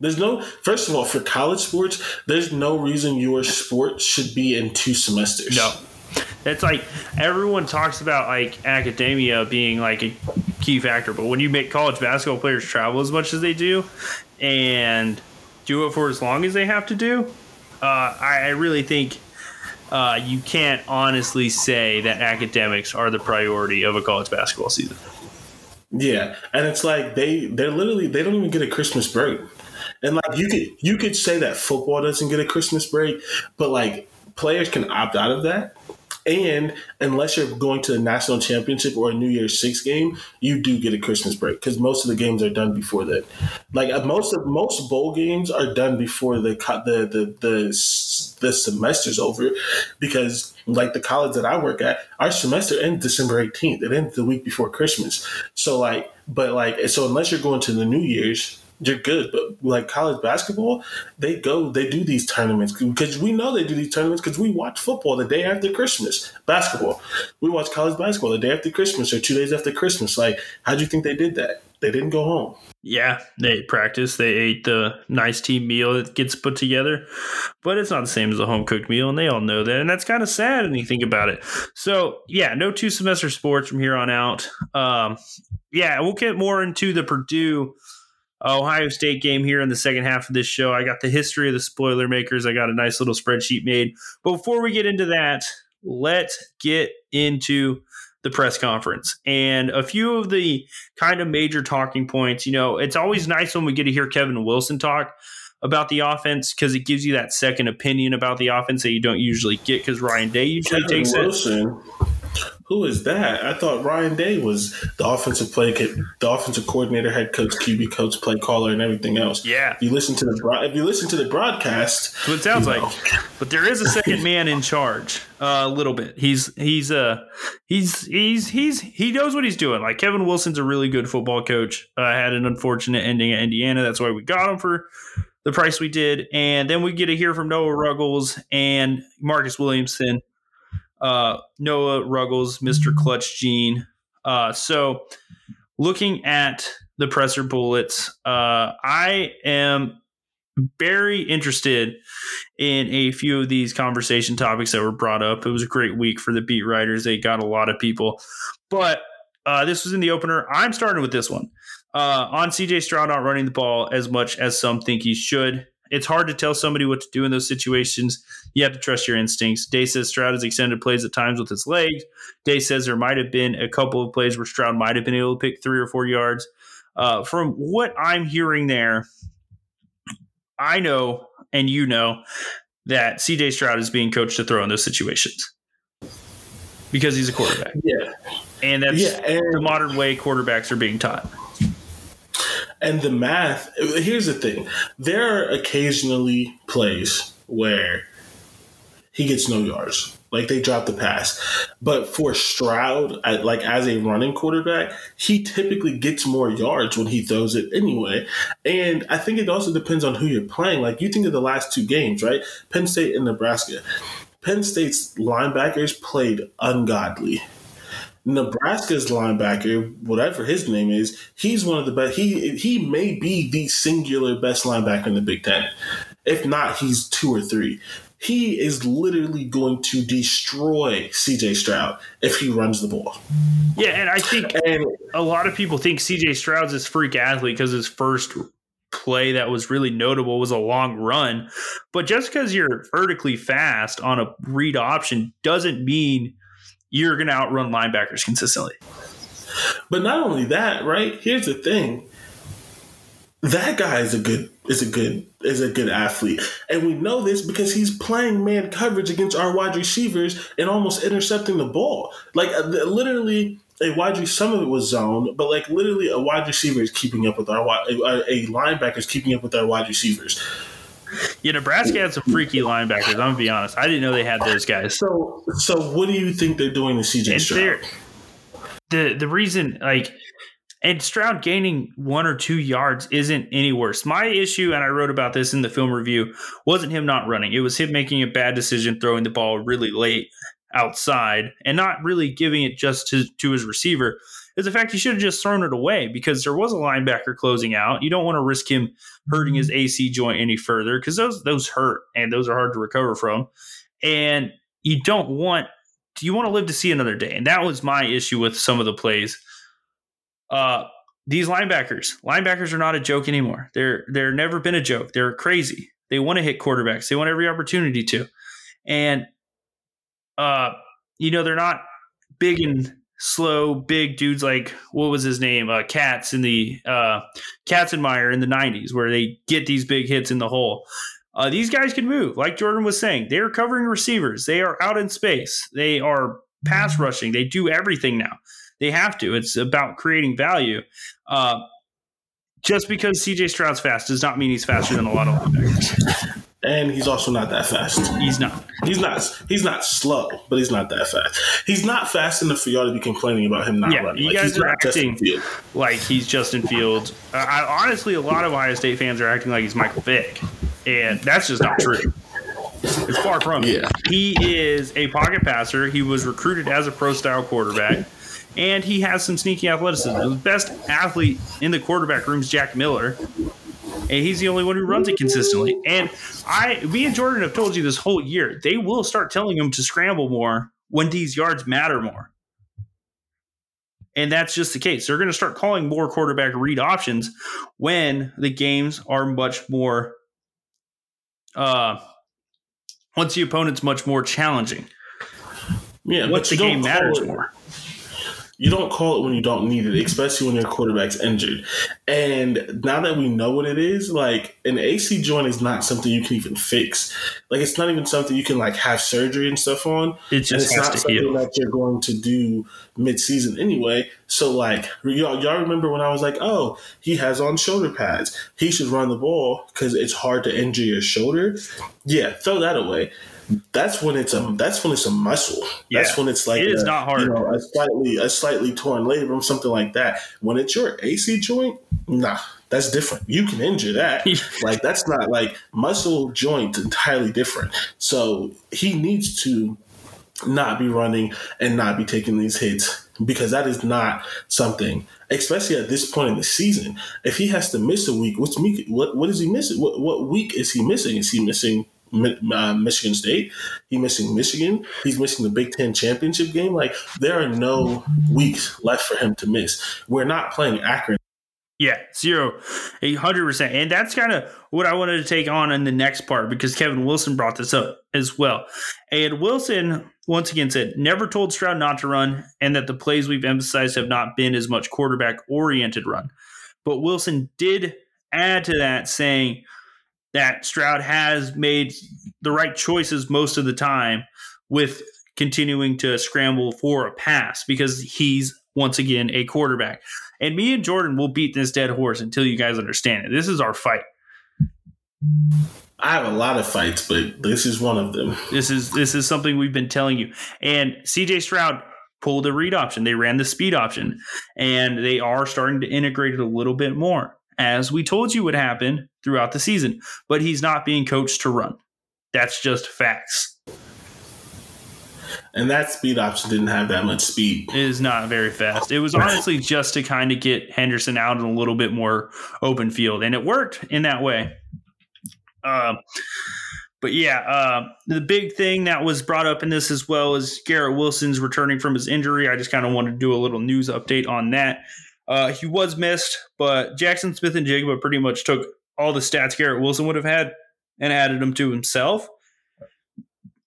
There's no first of all, for college sports, there's no reason your sport should be in two semesters. No. It's like everyone talks about like academia being like a key factor, but when you make college basketball players travel as much as they do and do it for as long as they have to do, uh, I, I really think uh, you can't honestly say that academics are the priority of a college basketball season. Yeah, and it's like they they're literally they don't even get a Christmas break, and like you could you could say that football doesn't get a Christmas break, but like players can opt out of that. And unless you're going to the national championship or a New Year's Six game, you do get a Christmas break because most of the games are done before that. Like uh, most of most bowl games are done before the the the the, the semester's over, because like the college that I work at, our semester ends December 18th. It ends the week before Christmas. So like, but like, so unless you're going to the New Year's you're good. But like college basketball, they go, they do these tournaments because we know they do these tournaments because we watch football the day after Christmas. Basketball, we watch college basketball the day after Christmas or two days after Christmas. Like, how do you think they did that? They didn't go home. Yeah, they practiced. They ate the nice team meal that gets put together, but it's not the same as a home cooked meal, and they all know that. And that's kind of sad when you think about it. So, yeah, no two semester sports from here on out. Um, yeah, we'll get more into the Purdue Ohio State game here in the second half of this show. I got the history of the spoiler makers. I got a nice little spreadsheet made. But before we get into that, let's get into the press conference and a few of the kind of major talking points. You know, it's always nice when we get to hear Kevin Wilson talk about the offense because it gives you that second opinion about the offense that you don't usually get because Ryan Day usually Kevin takes Wilson, it. Who is that? I thought Ryan Day was the offensive play, the offensive coordinator, head coach, QB coach, play caller, and everything else. Yeah. If you listen to the if you listen to the broadcast, That's what it sounds like. Know. But there is a second man in charge, uh, a little bit. He's he's uh he's he's he's he knows what he's doing. Like Kevin Wilson's a really good football coach. Uh, had an unfortunate ending at Indiana. That's why we got him for the price we did. And then we get to hear from Noah Ruggles and Marcus Williamson uh, Noah Ruggles, Mr. Clutch Gene. Uh, so, looking at the presser bullets, uh, I am very interested in a few of these conversation topics that were brought up. It was a great week for the beat writers. They got a lot of people, but uh, this was in the opener. I'm starting with this one uh, on CJ Stroud not running the ball as much as some think he should. It's hard to tell somebody what to do in those situations. You have to trust your instincts. Day says Stroud has extended plays at times with his legs. Day says there might have been a couple of plays where Stroud might have been able to pick three or four yards. Uh, from what I'm hearing there, I know and you know that CJ Stroud is being coached to throw in those situations because he's a quarterback. Yeah. And that's yeah, and the modern way quarterbacks are being taught. And the math, here's the thing there are occasionally plays where he gets no yards. Like they drop the pass. But for Stroud, like as a running quarterback, he typically gets more yards when he throws it anyway. And I think it also depends on who you're playing. Like you think of the last two games, right? Penn State and Nebraska. Penn State's linebackers played ungodly. Nebraska's linebacker, whatever his name is, he's one of the best. He he may be the singular best linebacker in the Big Ten. If not, he's two or three. He is literally going to destroy CJ Stroud if he runs the ball. Yeah, and I think and, a lot of people think CJ Stroud's this freak athlete because his first play that was really notable was a long run. But just because you're vertically fast on a read option doesn't mean you're going to outrun linebackers consistently. But not only that, right? Here's the thing. That guy is a good is a good is a good athlete. And we know this because he's playing man coverage against our wide receivers and almost intercepting the ball. Like uh, literally a wide receiver, some of it was zone, but like literally a wide receiver is keeping up with our a, a linebacker is keeping up with our wide receivers. Yeah, Nebraska had some freaky linebackers. I'm gonna be honest. I didn't know they had those guys. So, so what do you think they're doing to CJ Stroud? The the reason, like, and Stroud gaining one or two yards isn't any worse. My issue, and I wrote about this in the film review, wasn't him not running. It was him making a bad decision, throwing the ball really late outside, and not really giving it just to to his receiver is the fact he should have just thrown it away because there was a linebacker closing out. You don't want to risk him hurting his AC joint any further because those those hurt and those are hard to recover from. And you don't want you want to live to see another day. And that was my issue with some of the plays. Uh these linebackers, linebackers are not a joke anymore. They're they're never been a joke. They're crazy. They want to hit quarterbacks. They want every opportunity to. And uh you know, they're not big and slow, big dudes like what was his name? Uh, Cats in the uh, Katzenmoyer in the '90s, where they get these big hits in the hole. Uh, these guys can move, like Jordan was saying. They are covering receivers. They are out in space. They are pass rushing. They do everything now. They have to. It's about creating value. Uh, just because CJ Stroud's fast does not mean he's faster than a lot of linebackers and he's also not that fast. He's not. He's not. He's not slow, but he's not that fast. He's not fast enough for y'all to be complaining about him not yeah, running. You like, guys are acting like he's Justin Fields. Uh, I, honestly, a lot of Ohio State fans are acting like he's Michael Vick, and that's just not true. It's far from it. Yeah. He is a pocket passer. He was recruited as a pro style quarterback, and he has some sneaky athleticism. The best athlete in the quarterback room is Jack Miller and he's the only one who runs it consistently. And I, me and Jordan have told you this whole year, they will start telling him to scramble more when these yards matter more. And that's just the case. They're going to start calling more quarterback read options when the games are much more, uh, once the opponent's much more challenging. Yeah, once the game matters more You don't call it when you don't need it, especially when your quarterback's injured. And now that we know what it is, like an AC joint is not something you can even fix. Like it's not even something you can like have surgery and stuff on. It just and it's has not to something heal. that you're going to do mid-season anyway. So like y'all, y'all remember when I was like, oh, he has on shoulder pads. He should run the ball because it's hard to injure your shoulder. Yeah, throw that away. That's when it's a that's when it's a muscle. That's Yeah. when it's like It is a, not hard. You know, a slightly a slightly torn labrum, something like that. When it's your AC joint, nah, that's different. You can injure that. like that's not like muscle joint entirely different. So he needs to not be running and not be taking these hits because that is not something, especially at this point in the season. If he has to miss a week, what's me? What what is he missing? What what week is he missing? Is he missing? Uh, Michigan State, he's missing Michigan. He's missing the Big Ten championship game. Like there are no weeks left for him to miss. We're not playing Akron. Yeah, zero, a hundred percent, and that's kind of what I wanted to take on in the next part because Kevin Wilson brought this up as well. And Wilson once again said never told Stroud not to run, and that the plays we've emphasized have not been as much quarterback oriented run. But Wilson did add to that, saying that Stroud has made the right choices most of the time with continuing to scramble for a pass because he's once again a quarterback. And me and Jordan will beat this dead horse until you guys understand it. This is our fight. I have a lot of fights, but this is one of them. This is this is something we've been telling you. And CJ Stroud pulled the read option. They ran the speed option, and they are starting to integrate it a little bit more, as we told you would happen throughout the season. But he's not being coached to run. That's just facts. And that speed option didn't have that much speed. It is not very fast. It was honestly just to kind of get Henderson out in a little bit more open field, and it worked in that way. Um, but yeah, uh, the big thing that was brought up in this as well is Garrett Wilson's returning from his injury. I just kind of wanted to do a little news update on that. Uh, he was missed, but Jaxon Smith-Njigba pretty much took all the stats Garrett Wilson would have had and added them to himself.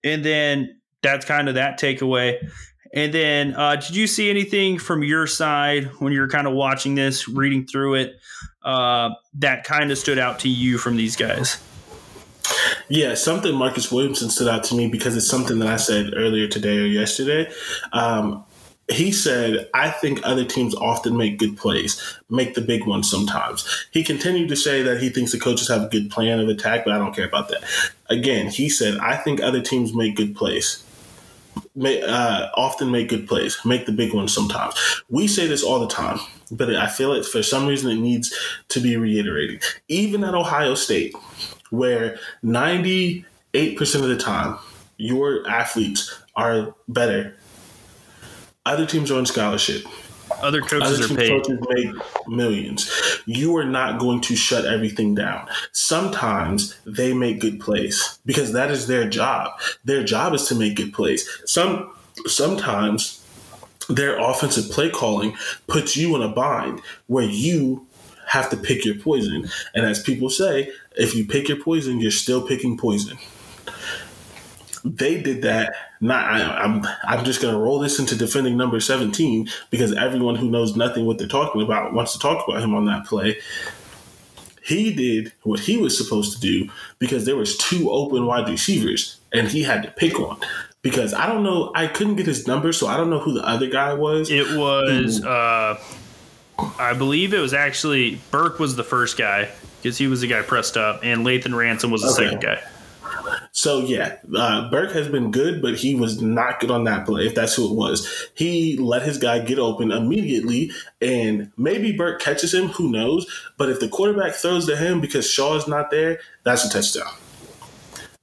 And then that's kind of that takeaway. And then, uh, did you see anything from your side when you're kind of watching this, reading through it, uh, that kind of stood out to you from these guys? Yeah, something Marcus Williamson stood out to me because it's something that I said earlier today or yesterday. Um, he said, I think other teams often make good plays, make the big ones sometimes. He continued to say that he thinks the coaches have a good plan of attack, but I don't care about that. Again, he said, I think other teams make good plays. May, uh, often make good plays, make the big ones sometimes. We say this all the time, but I feel it for some reason it needs to be reiterated. Even at Ohio State, where 98% of the time your athletes are better, other teams are on scholarship. Other coaches Other are paid. coaches make millions. You are not going to shut everything down. Sometimes they make good plays because that is their job. Their job is to make good plays. Some sometimes their offensive play calling puts you in a bind where you have to pick your poison. And as people say, if you pick your poison, you're still picking poison. They did that. Not I, I'm. I'm just going to roll this into defending number 17 because everyone who knows nothing what they're talking about wants to talk about him on that play. He did what he was supposed to do because there was two open wide receivers and he had to pick one. Because I don't know, I couldn't get his number, so I don't know who the other guy was. It was, uh, I believe it was actually Burke was the first guy because he was the guy pressed up, and Lathan Ransom was the Okay. second guy. So yeah, uh, Burke has been good, but he was not good on that play. If that's who it was, he let his guy get open immediately, and maybe Burke catches him. Who knows? But if the quarterback throws to him because Shaw is not there, that's a touchdown.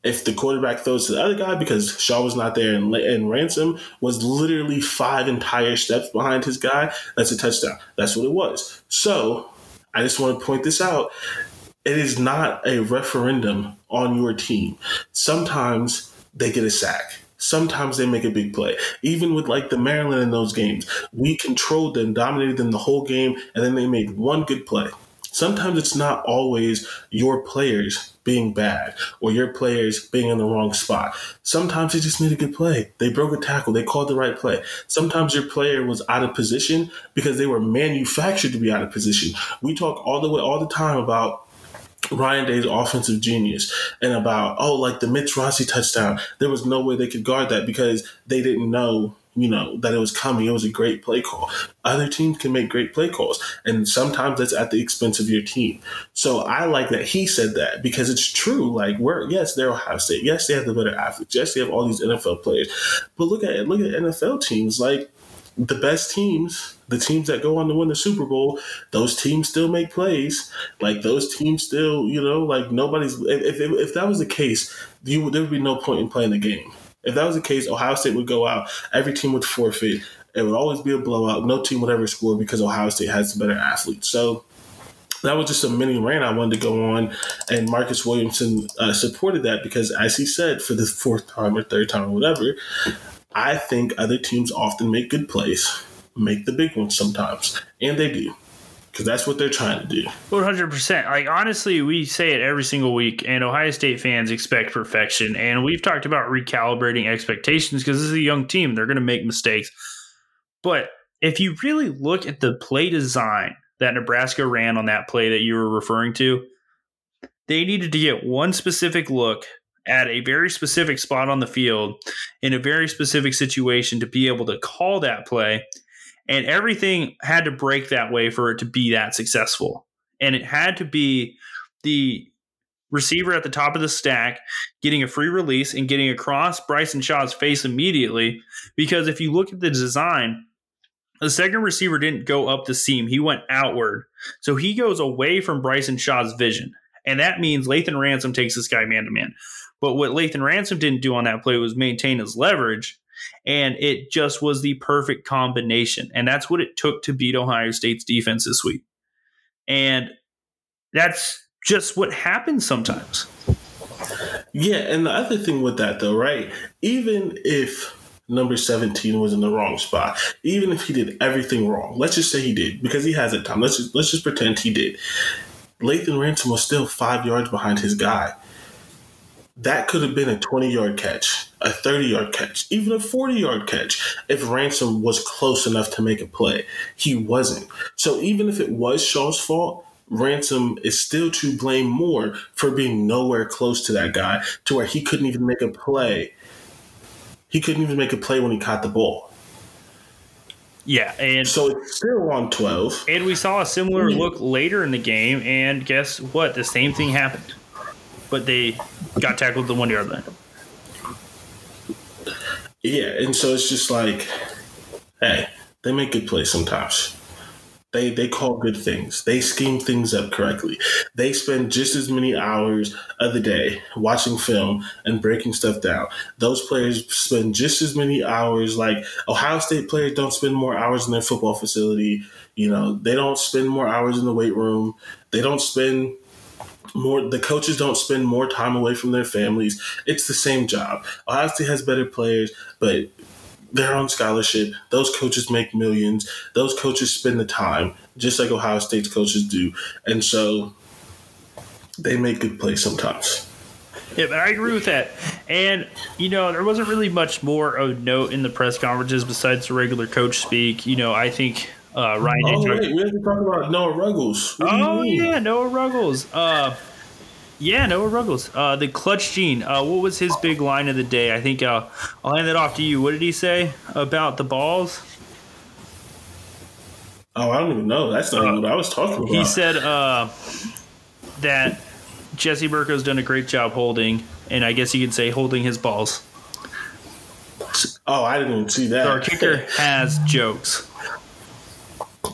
If the quarterback throws to the other guy because Shaw was not there and, and Ransom was literally five entire steps behind his guy, that's a touchdown. That's what it was. So I just want to point this out it is not a referendum on your team. Sometimes they get a sack. Sometimes they make a big play. Even with like the Maryland in those games, we controlled them, dominated them the whole game, and then they made one good play. sometimes it's not always your players being bad or your players being in the wrong spot. Sometimes they just need a good play. They broke a tackle, they called the right play. Sometimes your player was out of position because they were manufactured to be out of position. We talk all the way all the time about Ryan Day's offensive genius and about, oh, like the Mitch Rossi touchdown. There was no way they could guard that because they didn't know you know, that it was coming. It was a great play call. Other teams can make great play calls, and sometimes that's at the expense of your team. So I like that he said that because it's true. Like, we're yes, they're Ohio State. Yes, they have the better athletes. Yes, they have all these NFL players. But look at it. look at NFL teams. Like the best teams, the teams that go on to win the Super Bowl, those teams still make plays. Like those teams still, you know, like nobody's. If if, if that was the case, you there would be no point in playing the game if that was the case, Ohio State would go out. Every team would forfeit. It would always be a blowout. No team would ever score because Ohio State has the better athletes. So that was just a mini rant I wanted to go on, and Marcus Williamson uh, supported that because, as he said, for the fourth time or third time or whatever, I think other teams often make good plays, make the big ones sometimes, and they do because that's what they're trying to do. One hundred percent. Like honestly, we say it every single week, and Ohio State fans expect perfection. And we've talked about recalibrating expectations because this is a young team; they're going to make mistakes. But if you really look at the play design that Nebraska ran on that play that you were referring to, they needed to get one specific look at a very specific spot on the field in a very specific situation to be able to call that play and everything had to break that way for it to be that successful. And it had to be the receiver at the top of the stack getting a free release and getting across Bryson Shaw's face immediately. Because if you look at the design, the second receiver didn't go up the seam, he went outward. So he goes away from Bryson Shaw's vision. And that means Lathan Ransom takes this guy man to man. But what Lathan Ransom didn't do on that play was maintain his leverage and it just was the perfect combination. And that's what it took to beat Ohio State's defense this week. And that's just what happens sometimes. Yeah, and the other thing with that though, right? Even if number 17 was in the wrong spot, even if he did everything wrong, let's just say he did, because he has it time. Let's just let's just pretend he did. Lathan Ransom was still five yards behind his guy that could have been a 20 yard catch, a 30 yard catch, even a 40 yard catch if Ransom was close enough to make a play. He wasn't. So even if it was Shaw's fault, Ransom is still to blame more for being nowhere close to that guy to where he couldn't even make a play. He couldn't even make a play when he caught the ball. Yeah, and so it's still on 12. And we saw a similar hmm. look later in the game, and guess what? The same thing happened but they got tackled the one yard line. Yeah, and so it's just like, hey, they make good plays sometimes. They they call good things. They scheme things up correctly. They spend just as many hours of the day watching film and breaking stuff down. Those players spend just as many hours. Like Ohio State players don't spend more hours in their football facility. You know, they don't spend more hours in the weight room. They don't spend more the coaches don't spend more time away from their families. It's the same job. Ohio State has better players, but they're on scholarship. Those coaches make millions. Those coaches spend the time, just like Ohio State's coaches do. And so they make good plays sometimes. Yeah, I agree with that. And, you know, there wasn't really much more of note in the press conferences besides the regular coach speak. You know, I think uh, Ryan. Oh, wait, we have to talk about Noah Ruggles. What oh yeah, Noah Ruggles. Uh, yeah, Noah Ruggles. Uh, the clutch gene. Uh, what was his big line of the day? I think uh, I'll hand that off to you. What did he say about the balls? Oh, I don't even know. That's not uh, what I was talking about. He said uh, that Jesse Mirco's done a great job holding, and I guess you could say holding his balls. Oh, I didn't even see that. Our kicker has jokes.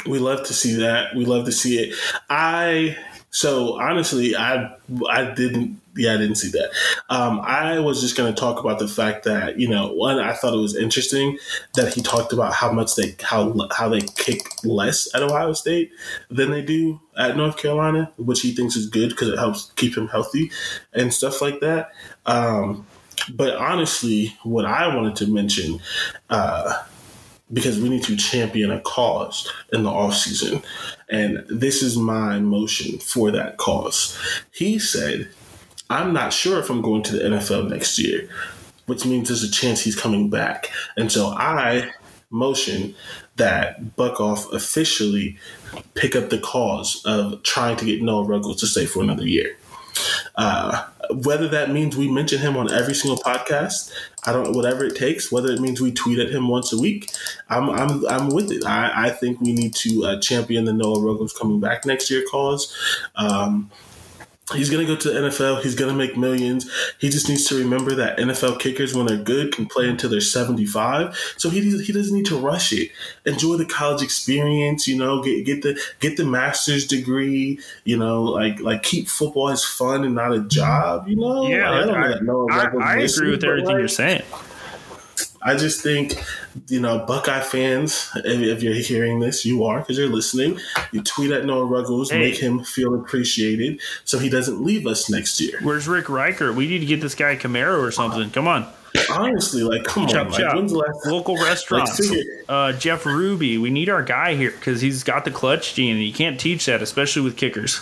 We love to see that. We love to see it. I so honestly, I I didn't yeah I didn't see that. Um, I was just going to talk about the fact that you know one I thought it was interesting that he talked about how much they how how they kick less at Ohio State than they do at North Carolina, which he thinks is good because it helps keep him healthy and stuff like that. Um, but honestly, what I wanted to mention. Uh, because we need to champion a cause in the off season, and this is my motion for that cause. He said, "I'm not sure if I'm going to the NFL next year." Which means there's a chance he's coming back. And so I motion that Buckoff officially pick up the cause of trying to get Noah Ruggles to stay for another year. Uh, whether that means we mention him on every single podcast, I don't. Whatever it takes. Whether it means we tweet at him once a week, I'm I'm I'm with it. I, I think we need to uh, champion the Noah Ruggles coming back next year cause. Um, He's going to go to the NFL. He's going to make millions. He just needs to remember that NFL kickers, when they're good, can play until they're 75. So he, he doesn't need to rush it. Enjoy the college experience, you know, get, get the, get the master's degree, you know, like, like keep football as fun and not a job, you know? Yeah. Like, I, I, I agree with everything like, you're saying. I just think, you know, Buckeye fans, if, if you're hearing this, you are because you're listening. You tweet at Noah Ruggles, hey. make him feel appreciated, so he doesn't leave us next year. Where's Rick Riker? We need to get this guy Camaro or something. Come on. Honestly, like, come chop, on, chop. Like, last, local restaurants. Like, uh, Jeff Ruby, we need our guy here because he's got the clutch gene, and you can't teach that, especially with kickers.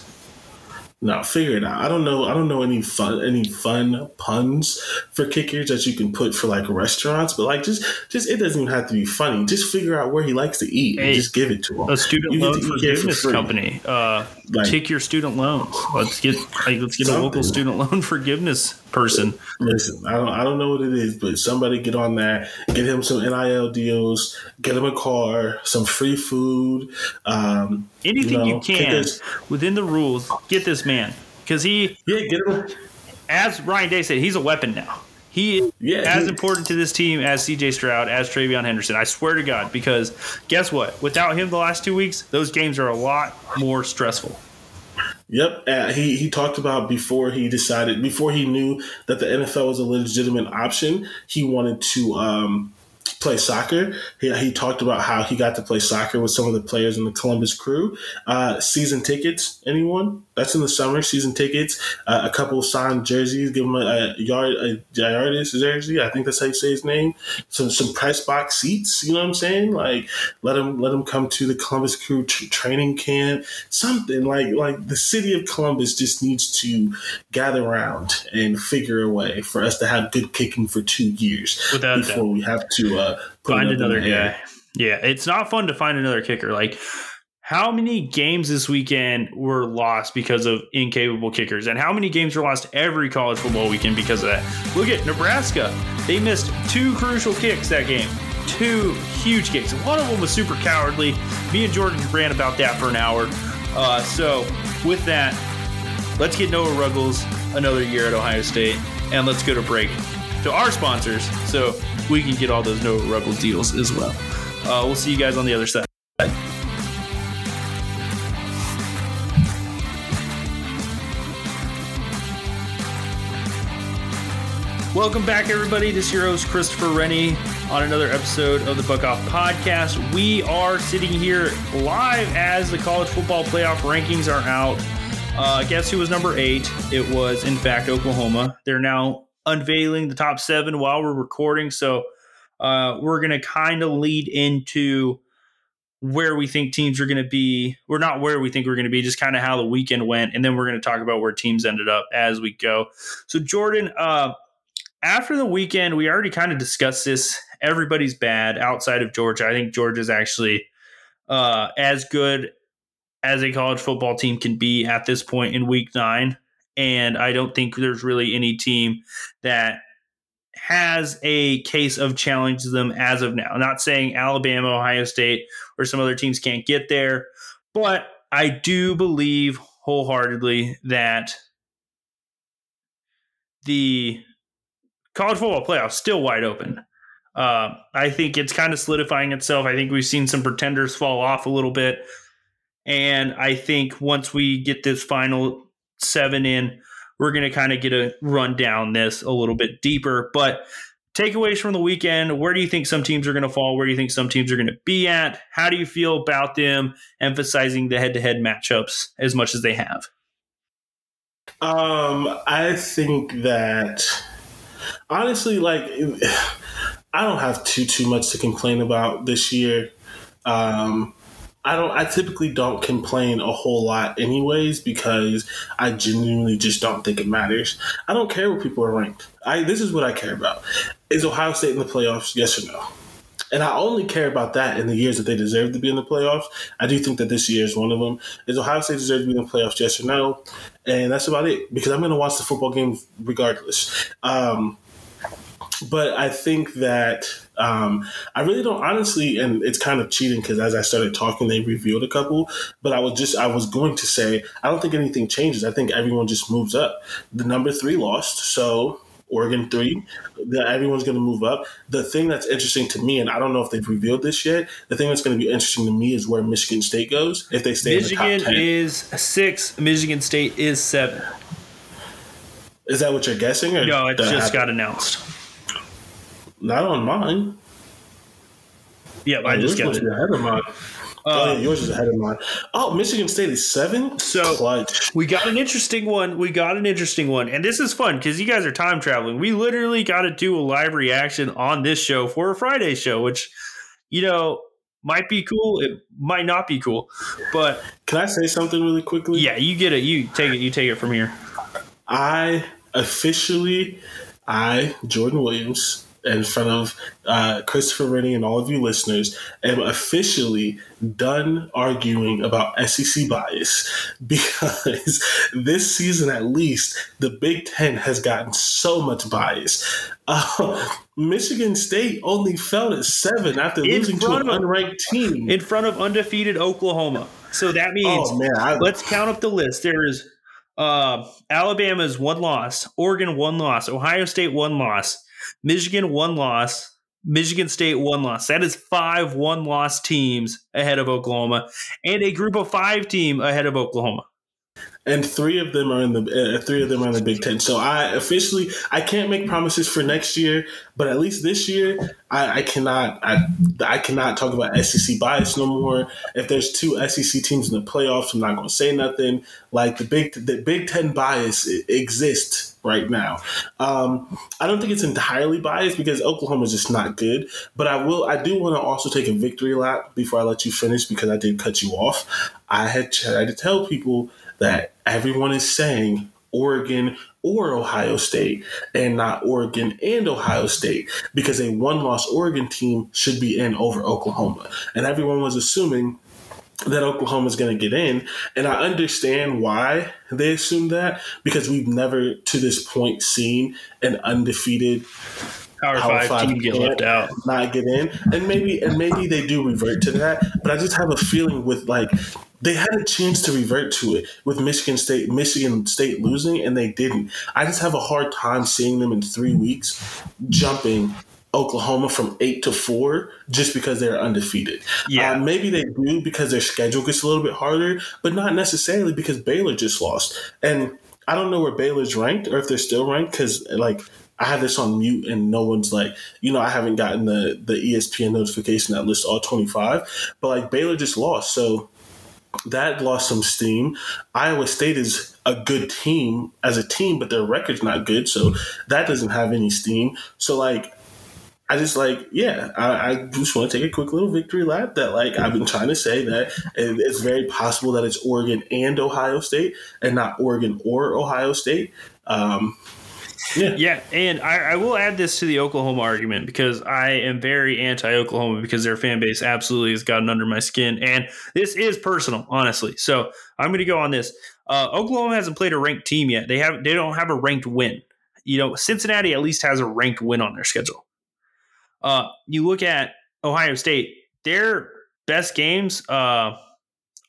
Now figure it out. I don't know. I don't know any fun any fun puns for kickers that you can put for like restaurants, but like just just it doesn't even have to be funny. Just figure out where he likes to eat hey, and just give it to him. A student you loan forgiveness for company. Uh, like, take your student loans. Let's get like let's get something. a local student loan forgiveness person. Listen, I don't I don't know what it is, but somebody get on that. Get him some NIL deals. Get him a car, some free food. Um, Anything you, know, you can within the rules. Get this man because he yeah get him. As Ryan Day said, he's a weapon now. He is yeah, as he, important to this team as CJ Stroud, as TreVeyon Henderson. I swear to God, because guess what? Without him the last two weeks, those games are a lot more stressful. Yep, uh, he he talked about before he decided before he knew that the NFL was a legitimate option. He wanted to um, play soccer. He, he talked about how he got to play soccer with some of the players in the Columbus crew. Uh, season tickets, anyone? That's in the summer. Season tickets. Uh, a couple signed jerseys. Give him a, a yard a Zardes jersey. I think that's how you say his name. Some some press box seats. You know what I'm saying? Like let him let him come to the Columbus crew t- training camp. Something like like the city of Columbus just needs to gather around and figure a way for us to have good kicking for two years Without before we have to uh, find another guy. Yeah, it's not fun to find another kicker. Like how many games this weekend were lost because of incapable kickers? And how many games were lost every college football weekend because of that? Look at nebraska. They missed two crucial kicks that game. Two huge kicks. One of them was super cowardly. Me and jordan ran about that for an hour. Uh, so with that let's get noah ruggles another year at ohio state and let's go to break to our sponsors so we can get all those Noah ruggles deals as well uh, we'll see you guys on the other side Welcome back, everybody. This is your host, Christopher Rennie, on another episode of the Buck Off Podcast. We are sitting here live as the college football playoff rankings are out. Uh, guess who was number eight? It was, in fact, Oklahoma. They're now unveiling the top seven while we're recording. So uh, we're going to kind of lead into where we think teams are going to be. We're not where we think we're going to be, just kind of how the weekend went. And then we're going to talk about where teams ended up as we go. So, Jordan, uh, after the weekend, we already kind of discussed this. Everybody's bad outside of Georgia. I think Georgia's actually uh, as good as a college football team can be at this point in week nine. And I don't think there's really any team that has a case of challenging them as of now. I'm not saying Alabama, Ohio State, or some other teams can't get there, but I do believe wholeheartedly that the college football playoffs still wide open. Uh, I think it's kind of solidifying itself. I think we've seen some pretenders fall off a little bit. And I think once we get this final seven in, we're going to kind of get a run down this a little bit deeper. But takeaways from the weekend where do you think some teams are going to fall? Where do you think some teams are going to be at? How do you feel about them emphasizing the head to head matchups as much as they have? Um, I think that honestly, like I don't have too too much to complain about this year. Um, I don't. I typically don't complain a whole lot, anyways, because I genuinely just don't think it matters. I don't care what people are ranked. I this is what I care about: is Ohio State in the playoffs? Yes or no? And I only care about that in the years that they deserve to be in the playoffs. I do think that this year is one of them. Is Ohio State deserve to be in the playoffs? Yes or no? And that's about it because I'm going to watch the football game regardless. Um, but I think that um, I really don't honestly, and it's kind of cheating because as I started talking, they revealed a couple. But I was just I was going to say I don't think anything changes. I think everyone just moves up. The number three lost, so Oregon three, that everyone's going to move up. The thing that's interesting to me, and I don't know if they've revealed this yet. The thing that's going to be interesting to me is where Michigan State goes if they stay Michigan in the is six. Michigan State is seven. Is that what you're guessing? Or No, it just happened? got announced. Not on mine. Yep, I Oh, just got must it. be ahead of mine. Uh, oh, yeah, yours is ahead of mine. Oh, Michigan State is seven. So- clutch. We got an interesting one. We got an interesting one. And this is fun because you guys are time traveling. We literally got to do a live reaction on this show for a Friday show, which, you know, might be cool. It might not be cool. But Can I say something really quickly? yeah, you get it. You take it. You take it from here. I officially, I, Jordan Williams, in front of uh, Christopher Rennie and all of you listeners, am officially done arguing about SEC bias because this season, at least, the Big Ten has gotten so much bias. Uh, Michigan State only fell at seven after In losing to an of- unranked team. In front of undefeated Oklahoma. So that means oh man, I, let's count up the list. There is uh, Alabama's one loss, Oregon one loss, Ohio State one loss, Michigan one loss, Michigan State one loss. That is five one loss teams ahead of Oklahoma, and a group of five team ahead of Oklahoma. and three of them are in the uh, three of them are in the Big Ten. So I officially I can't make promises for next year, but at least this year I, I cannot I I cannot talk about SEC bias no more. If there's two SEC teams in the playoffs, I'm not going to say nothing. Like the big the Big Ten bias exists right now. Um, I don't think it's entirely biased because Oklahoma is just not good. But I will I do want to also take a victory lap before I let you finish because I did cut you off. I had tried to tell people that everyone is saying Oregon or Ohio State and not Oregon and Ohio State because a one loss Oregon team should be in over Oklahoma. And everyone was assuming that Oklahoma is going to get in. And I understand why they assume that because we've never to this point seen an undefeated Power, Power five, five team get left out. not get in. And maybe and maybe they do revert to that. But I just have a feeling with like they had a chance to revert to it with Michigan State, Michigan State losing, and they didn't. I just have a hard time seeing them in three weeks jumping Oklahoma from eight to four just because they're undefeated. Yeah. Uh, maybe they do because their schedule gets a little bit harder, but not necessarily because Baylor just lost. And I don't know where Baylor's ranked or if they're still ranked because like I have this on mute and no one's like, you know, I haven't gotten the the ESPN notification that lists all 25, but like Baylor just lost. So that lost some steam. Iowa State is a good team as a team, but their record's not good, so that doesn't have any steam. So like I just like, yeah, I, I just want to take a quick little victory lap that, like, I've been trying to say that and it's very possible that it's Oregon and Ohio State and not Oregon or Ohio State. Um, yeah. Yeah, and I, I will add this to the Oklahoma argument because I am very anti Oklahoma because their fan base absolutely has gotten under my skin. And this is personal, honestly. So I'm going to go on this. Uh, Oklahoma hasn't played a ranked team yet. They have they don't have a ranked win. You know, Cincinnati at least has a ranked win on their schedule. Uh, you look at Ohio State, their best games uh,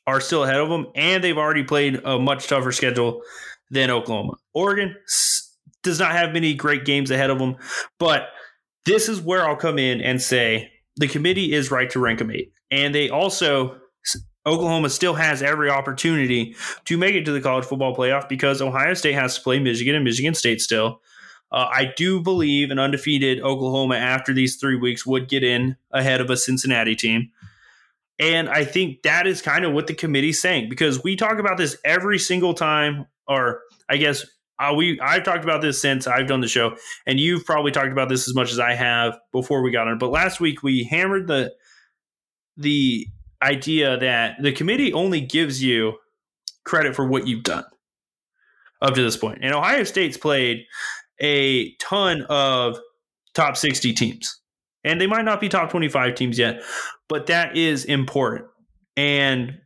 are still ahead of them, and they've already played a much tougher schedule than Oklahoma. Oregon does not have many great games ahead of them, but this is where I'll come in and say the committee is right to rank them eight, and they also Oklahoma still has every opportunity to make it to the college football playoff because Ohio State has to play Michigan and Michigan State still. Uh, I do believe an undefeated Oklahoma after these three weeks would get in ahead of a Cincinnati team. And I think that is kind of what the committee's saying because we talk about this every single time, or I guess uh, we I've talked about this since I've done the show, and you've probably talked about this as much as I have before we got on. But last week we hammered the the idea that the committee only gives you credit for what you've done up to this point. And Ohio State's played a ton of top 60 teams. And they might not be top 25 teams yet, but that is important. And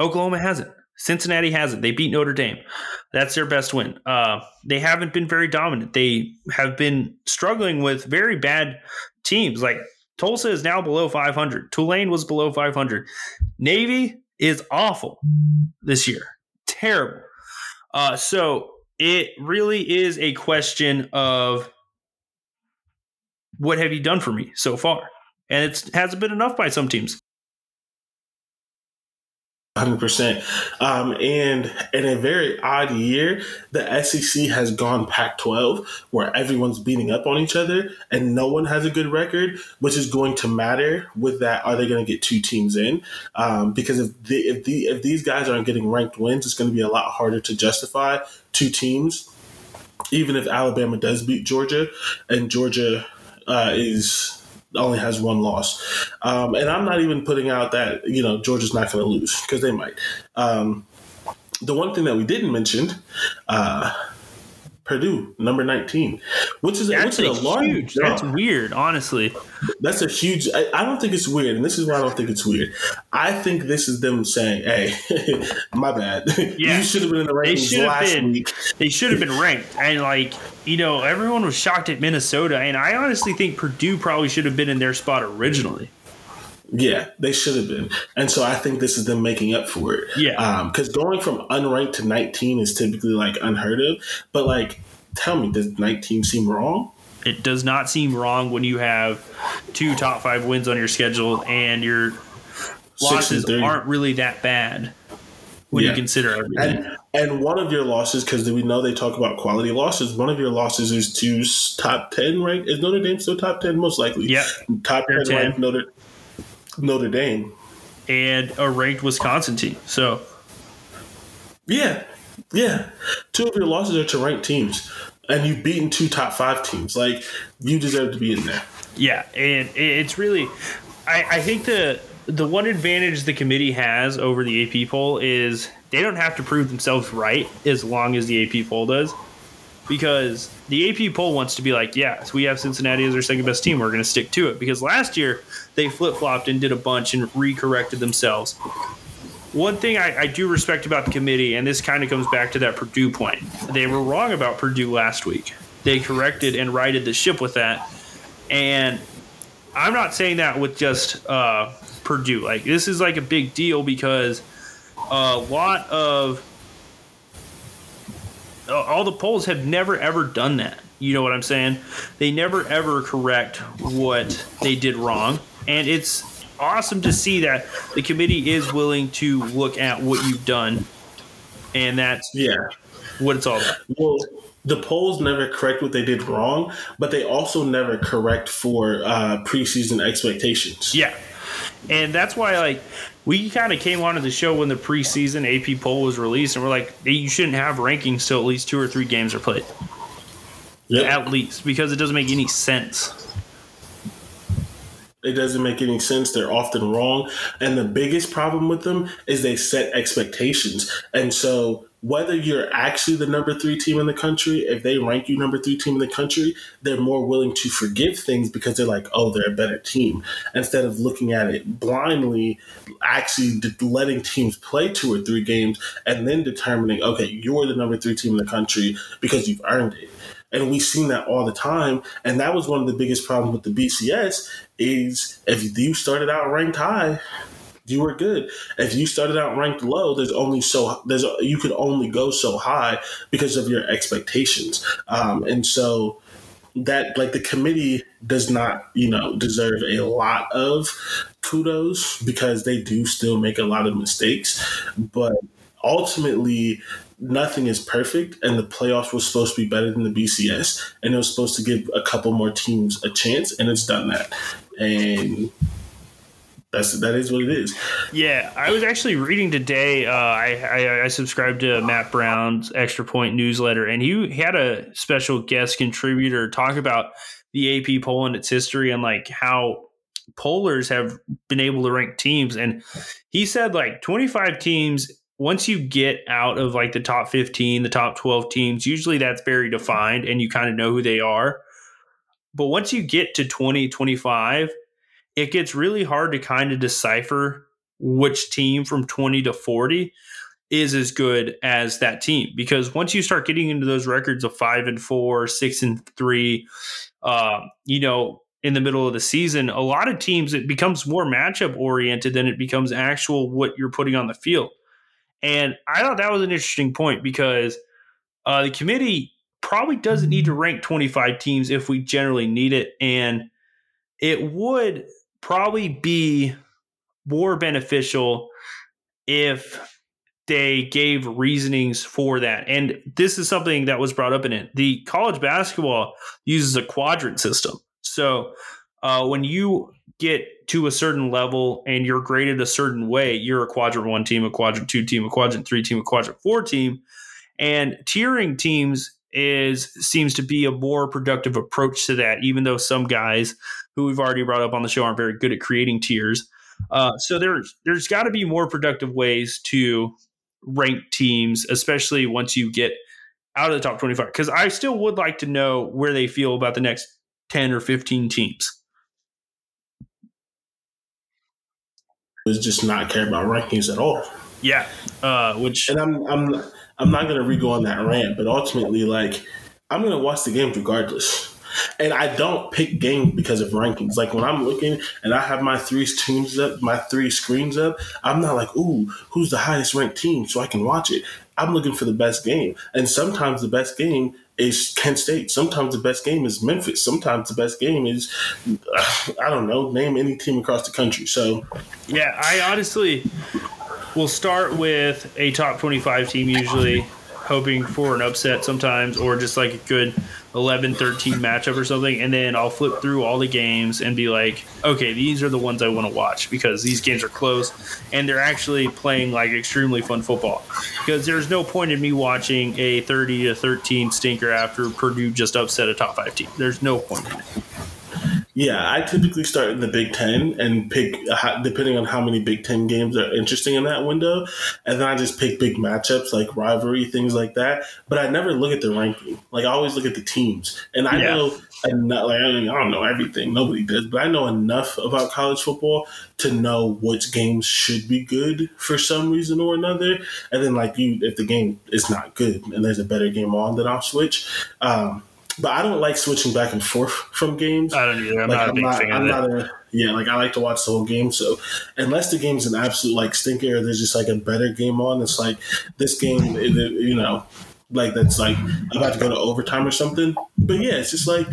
Oklahoma hasn't. Cincinnati hasn't. They beat Notre Dame. That's their best win. Uh, they haven't been very dominant. They have been struggling with very bad teams. Like Tulsa is now below 500. Tulane was below 500. Navy is awful this year. Terrible. Uh, so it really is a question of what have you done for me so far? And it hasn't been enough by some teams. Hundred percent, um, and in a very odd year, the SEC has gone Pac-12, where everyone's beating up on each other, and no one has a good record, which is going to matter. With that, are they going to get two teams in? Um, because if the, if the if these guys aren't getting ranked wins, it's going to be a lot harder to justify two teams. Even if Alabama does beat Georgia, and Georgia uh, is only has one loss. Um, and I'm not even putting out that, you know, Georgia's not going to lose because they might. Um, the one thing that we didn't mention, uh, Purdue, number 19, which is, that's which is a, large huge, That's weird, honestly. That's a huge, I, I, don't think it's weird. And this is why I don't think it's weird. I think this is them saying, hey, my bad. Yeah. you should have been in the rankings last been, week. they should have been ranked. And, like, you know, everyone was shocked at Minnesota. And I honestly think Purdue probably should have been in their spot originally. Yeah, they should have been. And so I think this is them making up for it. Yeah. Because um, going from unranked to 19 is typically like unheard of. But like, tell me, does 19 seem wrong? It does not seem wrong when you have two top five wins on your schedule and your losses aren't really that bad when yeah. you consider everything. And, and one of your losses, because we know they talk about quality losses, one of your losses is to top 10, right? Is Notre Dame still top 10? Most likely. Yeah. Top 10, 10. ranked Notre Notre Dame and a ranked Wisconsin team. So, yeah, yeah, two of your losses are to ranked teams, and you've beaten two top five teams. Like you deserve to be in there. Yeah, and it's really, I, I think the the one advantage the committee has over the AP poll is they don't have to prove themselves right as long as the AP poll does because the AP poll wants to be like, yes, we have Cincinnati as our second best team. We're going to stick to it because last year they flip flopped and did a bunch and recorrected themselves. One thing I, I, do respect about the committee, and this kind of comes back to that Purdue point, they were wrong about Purdue last week. They corrected and righted the ship with that. And I'm not saying that with just uh, Purdue. Like, this is like a big deal because a lot of all the polls have never ever done that. You know what I'm saying? They never ever correct what they did wrong, and it's awesome to see that the committee is willing to look at what you've done, and that's yeah what it's all about. Well, the polls never correct what they did wrong, but they also never correct for uh, preseason expectations. Yeah, and that's why like we kind of came onto the show when the preseason AP poll was released, and we're like, you shouldn't have rankings till at least two or three games are played. Yep. At least because it doesn't make any sense. It doesn't make any sense. They're often wrong. And the biggest problem with them is they set expectations. And so whether you're actually the number three team in the country, if they rank you number three team in the country, they're more willing to forgive things because they're like, oh, they're a better team. Instead of looking at it blindly, actually letting teams play two or three games and then determining, okay, you're the number three team in the country because you've earned it. And we've seen that all the time. And that was one of the biggest problems with the BCS is if you started out ranked high, you were good. If you started out ranked low, there's only so there's you could only go so high because of your expectations, um, and so that like the committee does not you know deserve a lot of kudos because they do still make a lot of mistakes, but ultimately nothing is perfect and the playoffs was supposed to be better than the BCS and it was supposed to give a couple more teams a chance and it's done that and that's that is what it is. Yeah, I was actually reading today. Uh, I, I I subscribed to Matt Brown's Extra Point newsletter, and he had a special guest contributor talk about the AP poll and its history and like how pollers have been able to rank teams. And he said like 25 teams. Once you get out of like the top 15, the top 12 teams, usually that's very defined and you kind of know who they are. But once you get to 2025, it gets really hard to kind of decipher which team from 20 to 40 is as good as that team because once you start getting into those records of five and four, six and three, uh, you know, in the middle of the season, a lot of teams it becomes more matchup oriented than it becomes actual what you're putting on the field. And I thought that was an interesting point because uh, the committee probably doesn't need to rank 25 teams if we generally need it. And it would probably be more beneficial if they gave reasonings for that. And this is something that was brought up in it. The college basketball uses a quadrant system. So uh, when you get to a certain level and you're graded a certain way, you're a quadrant one team, a quadrant two team, a quadrant three team, a quadrant four team. And tiering teams is seems to be a more productive approach to that, even though some guys who we've already brought up on the show aren't very good at creating tiers. Uh, so there's there's got to be more productive ways to rank teams, especially once you get out of the top 25. Because I still would like to know where they feel about the next 10 or 15 teams. Is just not care about rankings at all. Yeah, uh, which and I'm I'm I'm not gonna re go on that rant, but ultimately, like I'm gonna watch the games regardless. And I don't pick games because of rankings. Like when I'm looking and I have my three teams up, my three screens up, I'm not like, ooh, who's the highest ranked team so I can watch it. I'm looking for the best game. And sometimes the best game is Kent State. Sometimes the best game is Memphis. Sometimes the best game is, I don't know, name any team across the country. So, yeah, I honestly will start with a top 25 team usually, hoping for an upset sometimes or just like a good 11 13 matchup or something and then I'll flip through all the games and be like okay these are the ones I want to watch because these games are close and they're actually playing like extremely fun football. Because there's no point in me watching a 30 to 13 stinker after Purdue just upset a top 5 team. There's no point in it yeah, I typically start in the Big Ten and pick depending on how many Big Ten games are interesting in that window, and then I just pick big matchups like rivalry things like that. But I never look at the ranking. Like I always look at the teams, and I yeah. know enough. Like I, mean, I don't know everything, nobody does, but I know enough about college football to know which games should be good for some reason or another. And then like you, if the game is not good and there's a better game on, then I'll switch. Um, but I don't like switching back and forth from games. I don't either. I'm like, not a big not, fan I'm of it. A, yeah, like I like to watch the whole game. So unless the game's an absolute like stinker, or there's just like a better game on. It's like this game, you know, like that's like about to go to overtime or something. But yeah, it's just like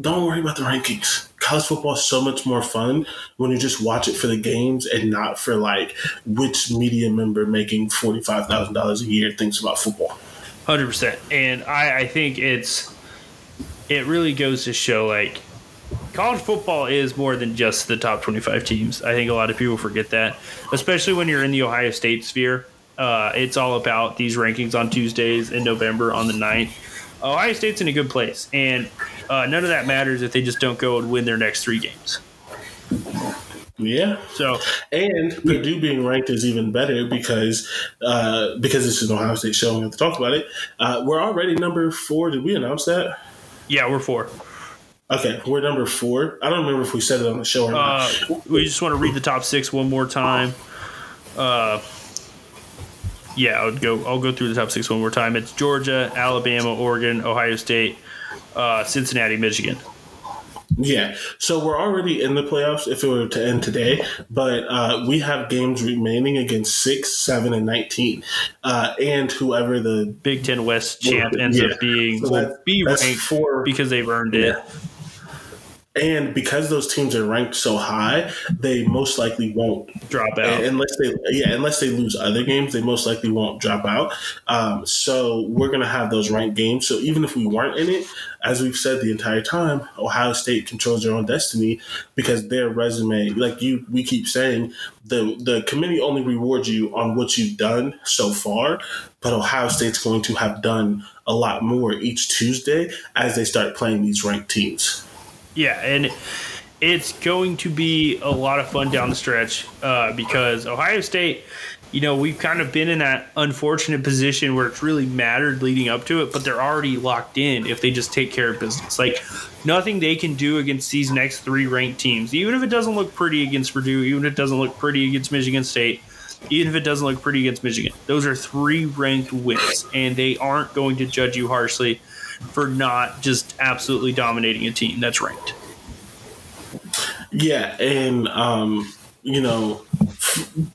don't worry about the rankings. College football is so much more fun when you just watch it for the games and not for like which media member making forty five thousand dollars a year thinks about football. Hundred percent, and I, I think it's it really goes to show like college football is more than just the top 25 teams. I think a lot of people forget that, especially when you're in the Ohio State sphere. Uh, it's all about these rankings on Tuesdays in November on the 9th. Ohio State's in a good place, and uh, none of that matters if they just don't go and win their next three games. Yeah. So and Purdue being ranked is even better because uh, because this is an Ohio State show. We have to talk about it. Uh, we're already number four. Did we announce that? Yeah, we're four. Okay, we're number four. I don't remember if we said it on the show or uh, not. We just want to read the top six one more time. Uh, yeah, I'll go. I'll go through the top six one more time. It's Georgia, Alabama, Oregon, Ohio State, uh, Cincinnati, Michigan. Yeah, so we're already in the playoffs if it were to end today, but uh, we have games remaining against six, seven, and nineteen, uh, and whoever the Big Ten West champ ends yeah. up being so will be ranked four because they've earned yeah. And because those teams are ranked so high, they most likely won't drop out unless they yeah unless they lose other games. They most likely won't drop out. Um, so we're gonna have those ranked games. So even if we weren't in it, as we've said the entire time, Ohio State controls their own destiny because their resume, like you, we keep saying, the the committee only rewards you on what you've done so far, but Ohio State's going to have done a lot more each Tuesday as they start playing these ranked teams. Yeah, and it's going to be a lot of fun down the stretch uh, because Ohio State, you know, we've kind of been in that unfortunate position where it's really mattered leading up to it, but they're already locked in if they just take care of business. Like nothing they can do against these next three ranked teams, even if it doesn't look pretty against Purdue, even if it doesn't look pretty against Michigan State. Even if it doesn't look pretty against Michigan, those are three ranked wins, and they aren't going to judge you harshly for not just absolutely dominating a team that's ranked. Yeah, and um, you know,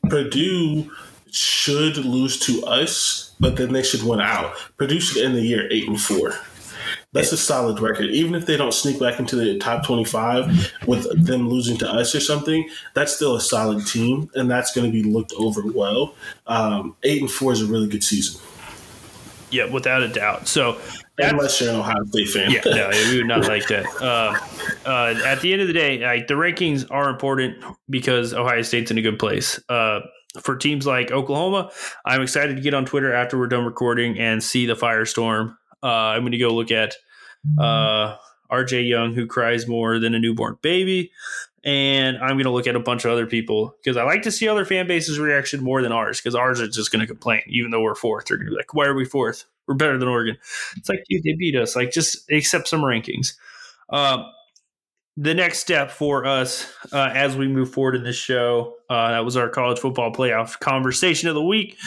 Purdue should lose to us, but then they should win out. Purdue should end the year eight and four. That's a solid record. Even if they don't sneak back into the top 25 with them losing to us or something, that's still a solid team, and that's going to be looked over well. Um, eight and four is a really good season. Yeah, without a doubt. So Unless you're an Ohio State fan. yeah, no, we would not like that. Uh, uh, at the end of the day, like the rankings are important because Ohio State's in a good place. Uh, for teams like Oklahoma, I'm excited to get on Twitter after we're done recording and see the firestorm. Uh, I'm going to go look at uh, RJ Young, who cries more than a newborn baby. And I'm going to look at a bunch of other people because I like to see other fan bases' reaction more than ours because ours are just going to complain, even though we're fourth. They're going to be like, why are we fourth? We're better than Oregon. It's like, dude, they beat us. Like, just accept some rankings. Um, the next step for us uh, as we move forward in this show, uh, that was our college football playoff conversation of the week.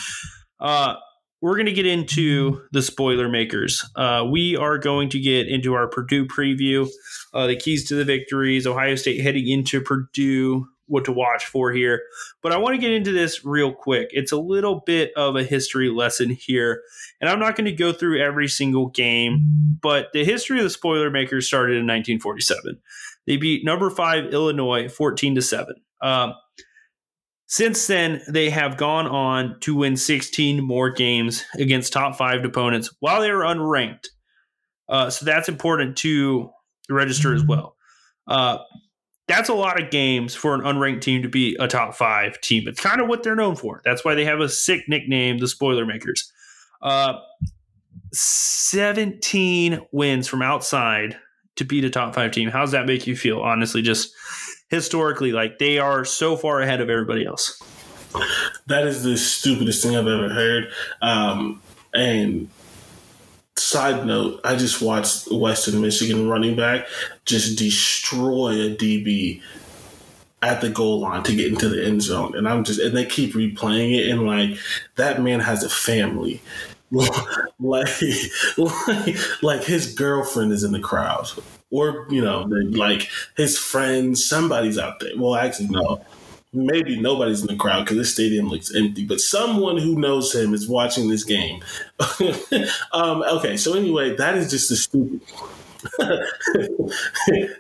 Uh, we're going to get into the spoiler makers. Uh, we are going to get into our Purdue preview, uh, the keys to the victories, Ohio State heading into Purdue, what to watch for here. But I want to get into this real quick. It's a little bit of a history lesson here. And I'm not going to go through every single game, but the history of the spoiler makers started in 1947. They beat number five Illinois 14 to 7. Since then, they have gone on to win 16 more games against top five opponents while they were unranked. Uh, so that's important to register as well. Uh, that's a lot of games for an unranked team to be a top five team. It's kind of what they're known for. That's why they have a sick nickname, the Spoiler Makers. Uh, 17 wins from outside to beat a top five team. How does that make you feel? Honestly, just historically, like they are so far ahead of everybody else. That is the stupidest thing I've ever heard. Um, and side note, I just watched Western Michigan running back just destroy a DB at the goal line to get into the end zone. And I'm just, and they keep replaying it. And like, that man has a family. like, like, like his girlfriend is in the crowd, or you know, like his friends, somebody's out there. Well, actually, no, maybe nobody's in the crowd because this stadium looks empty, but someone who knows him is watching this game. um, okay, so anyway, that is just the stupid.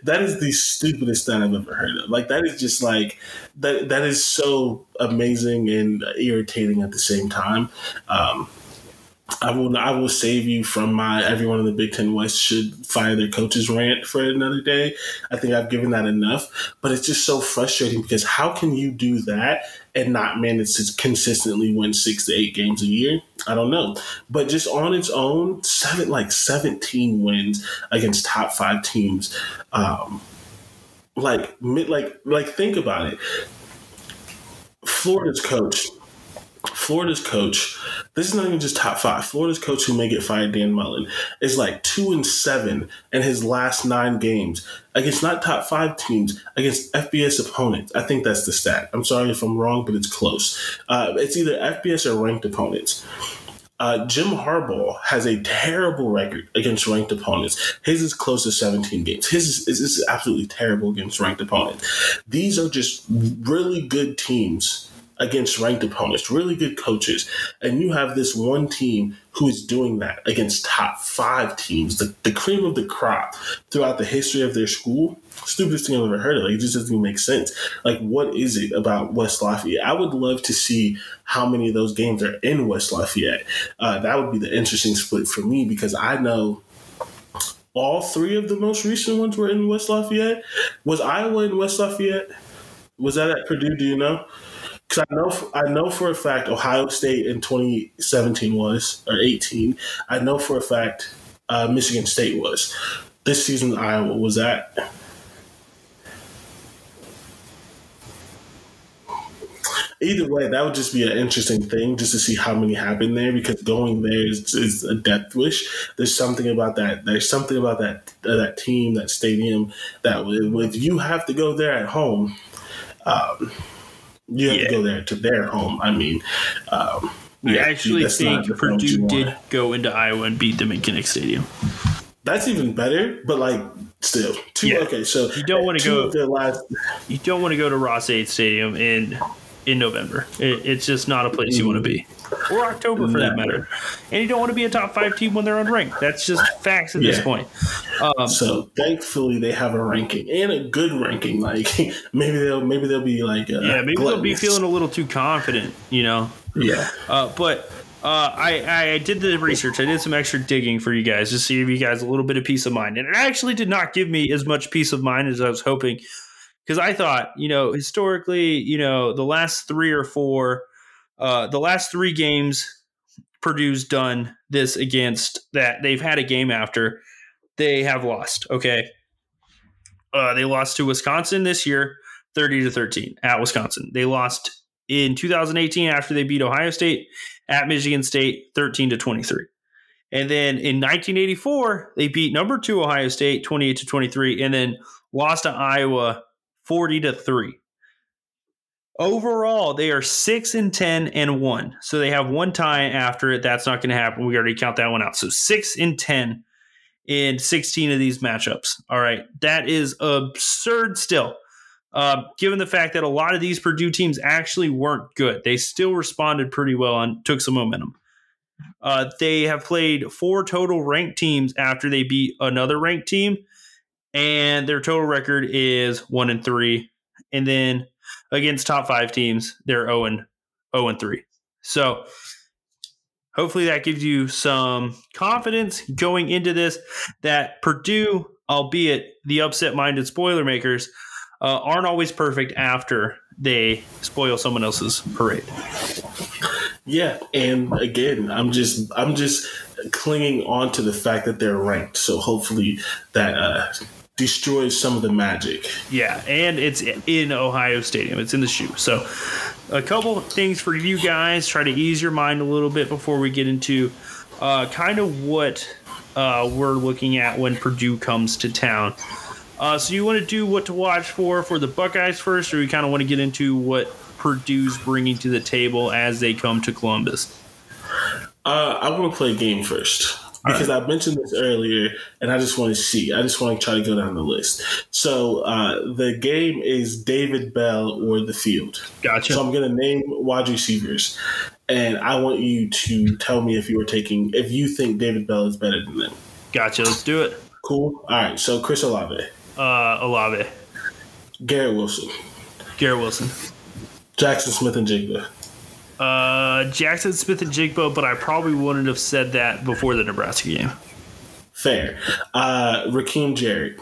that is the stupidest thing I've ever heard of. Like that is just like that. That is so amazing and irritating at the same time. Um, I will I will save you from my everyone in the Big Ten West should fire their coaches rant for another day. I think I've given that enough, but it's just so frustrating because how can you do that and not manage to consistently win six to eight games a year? I don't know, but just on its own, seven like seventeen wins against top five teams, um, like like like think about it. Florida's coach Florida's coach, this is not even just top five. Florida's coach who may get fired, Dan Mullen, is like two and seven in his last nine games against not top five teams, against FBS opponents. I think that's the stat. I'm sorry if I'm wrong, but it's close. Uh, it's either FBS or ranked opponents. Uh, Jim Harbaugh has a terrible record against ranked opponents. His is close to 17 games. His is, is, is absolutely terrible against ranked opponents. These are just really good teams against ranked opponents, really good coaches, and you have this one team who is doing that against top five teams, the, the cream of the crop throughout the history of their school. Stupidest thing I've ever heard of. Like, it just doesn't even make sense. Like, what is it about West Lafayette? I would love to see how many of those games are in West Lafayette. Uh, that would be the interesting split for me because I know all three of the most recent ones were in West Lafayette. Was Iowa in West Lafayette? Was that at Purdue? Do you know? Because I know, I know for a fact Ohio State in 2017 was or 18. I know for a fact uh, Michigan State was. This season, Iowa was that. Either way, that would just be an interesting thing just to see how many happen there because going there is, is a death wish. There's something about that. There's something about that uh, that team, that stadium that if you have to go there at home, um, you have yeah. to go there to their home. I mean, um, I yeah, actually think Purdue did go into Iowa and beat them in Kinnick Stadium. That's even better, but like still two. Yeah. Okay, so you don't want to go. Their last, you don't want to go to Ross-Ade Stadium in in November. It, it's just not a place you want to be, or October for that matter. And you don't want to be a top five team when they're unranked. That's just facts at yeah. this point. Um, so thankfully they have a ranking and a good ranking. Like maybe they'll maybe they'll be like uh, yeah maybe gluttonous. they'll be feeling a little too confident. You know. Yeah. Uh, but. Uh, I, I did the research. I did some extra digging for you guys just to give you guys a little bit of peace of mind. And it actually did not give me as much peace of mind as I was hoping because I thought, you know, historically, you know, the last three or four, uh, the last three games Purdue's done this against that they've had a game after they have lost. Okay. Uh, they lost to Wisconsin this year, 30 to 13 at Wisconsin. They lost in 2018 after they beat Ohio State at Michigan State, 13 to 23. And then in 1984, they beat number two Ohio State, 28 to 23, and then lost to Iowa 40 to 3. Overall, they are 6 and 10 and 1. So they have one tie after it. That's not going to happen. We already count that one out. So 6 and 10 in 16 of these matchups. All right. That is absurd still. Uh, given the fact that a lot of these Purdue teams actually weren't good, they still responded pretty well and took some momentum. Uh, they have played four total ranked teams after they beat another ranked team, and their total record is one and three. And then against top five teams, they're 0 and 0 and 3. So hopefully that gives you some confidence going into this that Purdue, albeit the upset minded spoiler makers, uh, aren't always perfect after they spoil someone else's parade. Yeah, and again, I'm just I'm just clinging on to the fact that they're ranked. So hopefully that uh, destroys some of the magic. Yeah, and it's in Ohio Stadium. It's in the shoe. So, a couple things for you guys. Try to ease your mind a little bit before we get into uh, kind of what uh, we're looking at when Purdue comes to town. Uh, so, you want to do what to watch for for the Buckeyes first, or you kind of want to get into what Purdue's bringing to the table as they come to Columbus? Uh, I want to play a game first because right. I mentioned this earlier, and I just want to see. I just want to try to go down the list. So uh, the game is David Bell or the field. Gotcha. So I'm going to name wide receivers, and I want you to tell me if you are taking if you think David Bell is better than them. Gotcha. Let's do it. Cool. All right. So Chris Olave. Uh, Olave. Garrett Wilson. Garrett Wilson. Jaxon Smith-Njigba. Uh, Jaxon Smith-Njigba, but I probably wouldn't have said that before the Nebraska game. Fair. Uh, Rakim Jarrett.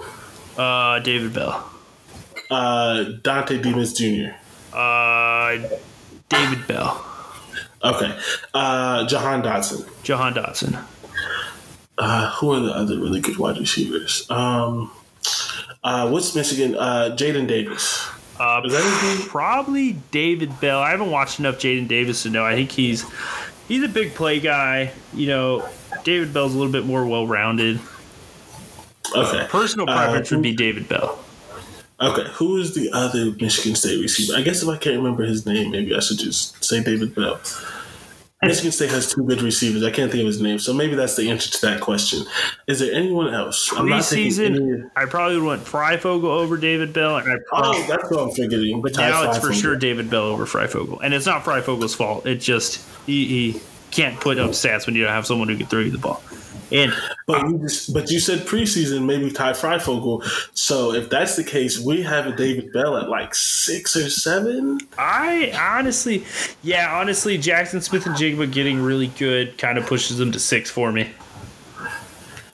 Uh, David Bell. Uh, Dontay Demus Jr. Uh, David Bell. Okay. Uh, Jahan Dotson. Jahan Dotson. Uh, who are the other really good wide receivers? Um, uh, what's Michigan? Uh, Jaden Davis. Uh, probably David Bell. I haven't watched enough Jaden Davis to know. I think he's he's a big play guy. You know, David Bell's a little bit more well rounded. Okay. Personal uh, preference uh, would be David Bell. Okay, who is the other Michigan State receiver? I guess if I can't remember his name, maybe I should just say David Bell. Michigan State has two good receivers. I can't think of his name, so maybe that's the answer to that question. Is there anyone else? I'm not any... I probably would want Fryfogle over David Bell, and I oh, probably, oh, that's what I'm figuring. But now it's for sure David Bell over Fryfogle, and it's not Fryfogle's fault. It just he, he can't put up stats when you don't have someone who can throw you the ball. And but you just but you said preseason maybe Ty Fryfogle. So if that's the case, we have a David Bell at like six or seven. I honestly, yeah, honestly, Jaxon Smith-Njigba getting really good kind of pushes them to six for me.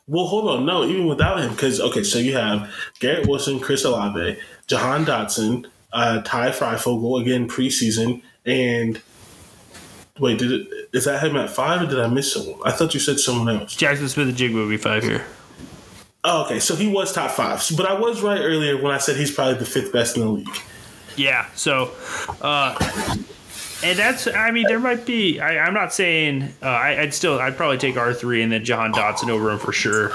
Well, hold on, no, even without him, because okay, so you have Garrett Wilson, Chris Olave, Jahan Dotson, uh, Ty Fryfogle again preseason, and Wait, did it? Is that him at five, or did I miss someone? I thought you said someone else. Jaxon Smith and Jig will be five here. Oh, okay, so he was top five, but I was right earlier when I said he's probably the fifth best in the league. Yeah. So, uh, and that's. I mean, there might be. I, am not saying. Uh, I, would still. I'd probably take R three and then Jahan Dotson over him for sure.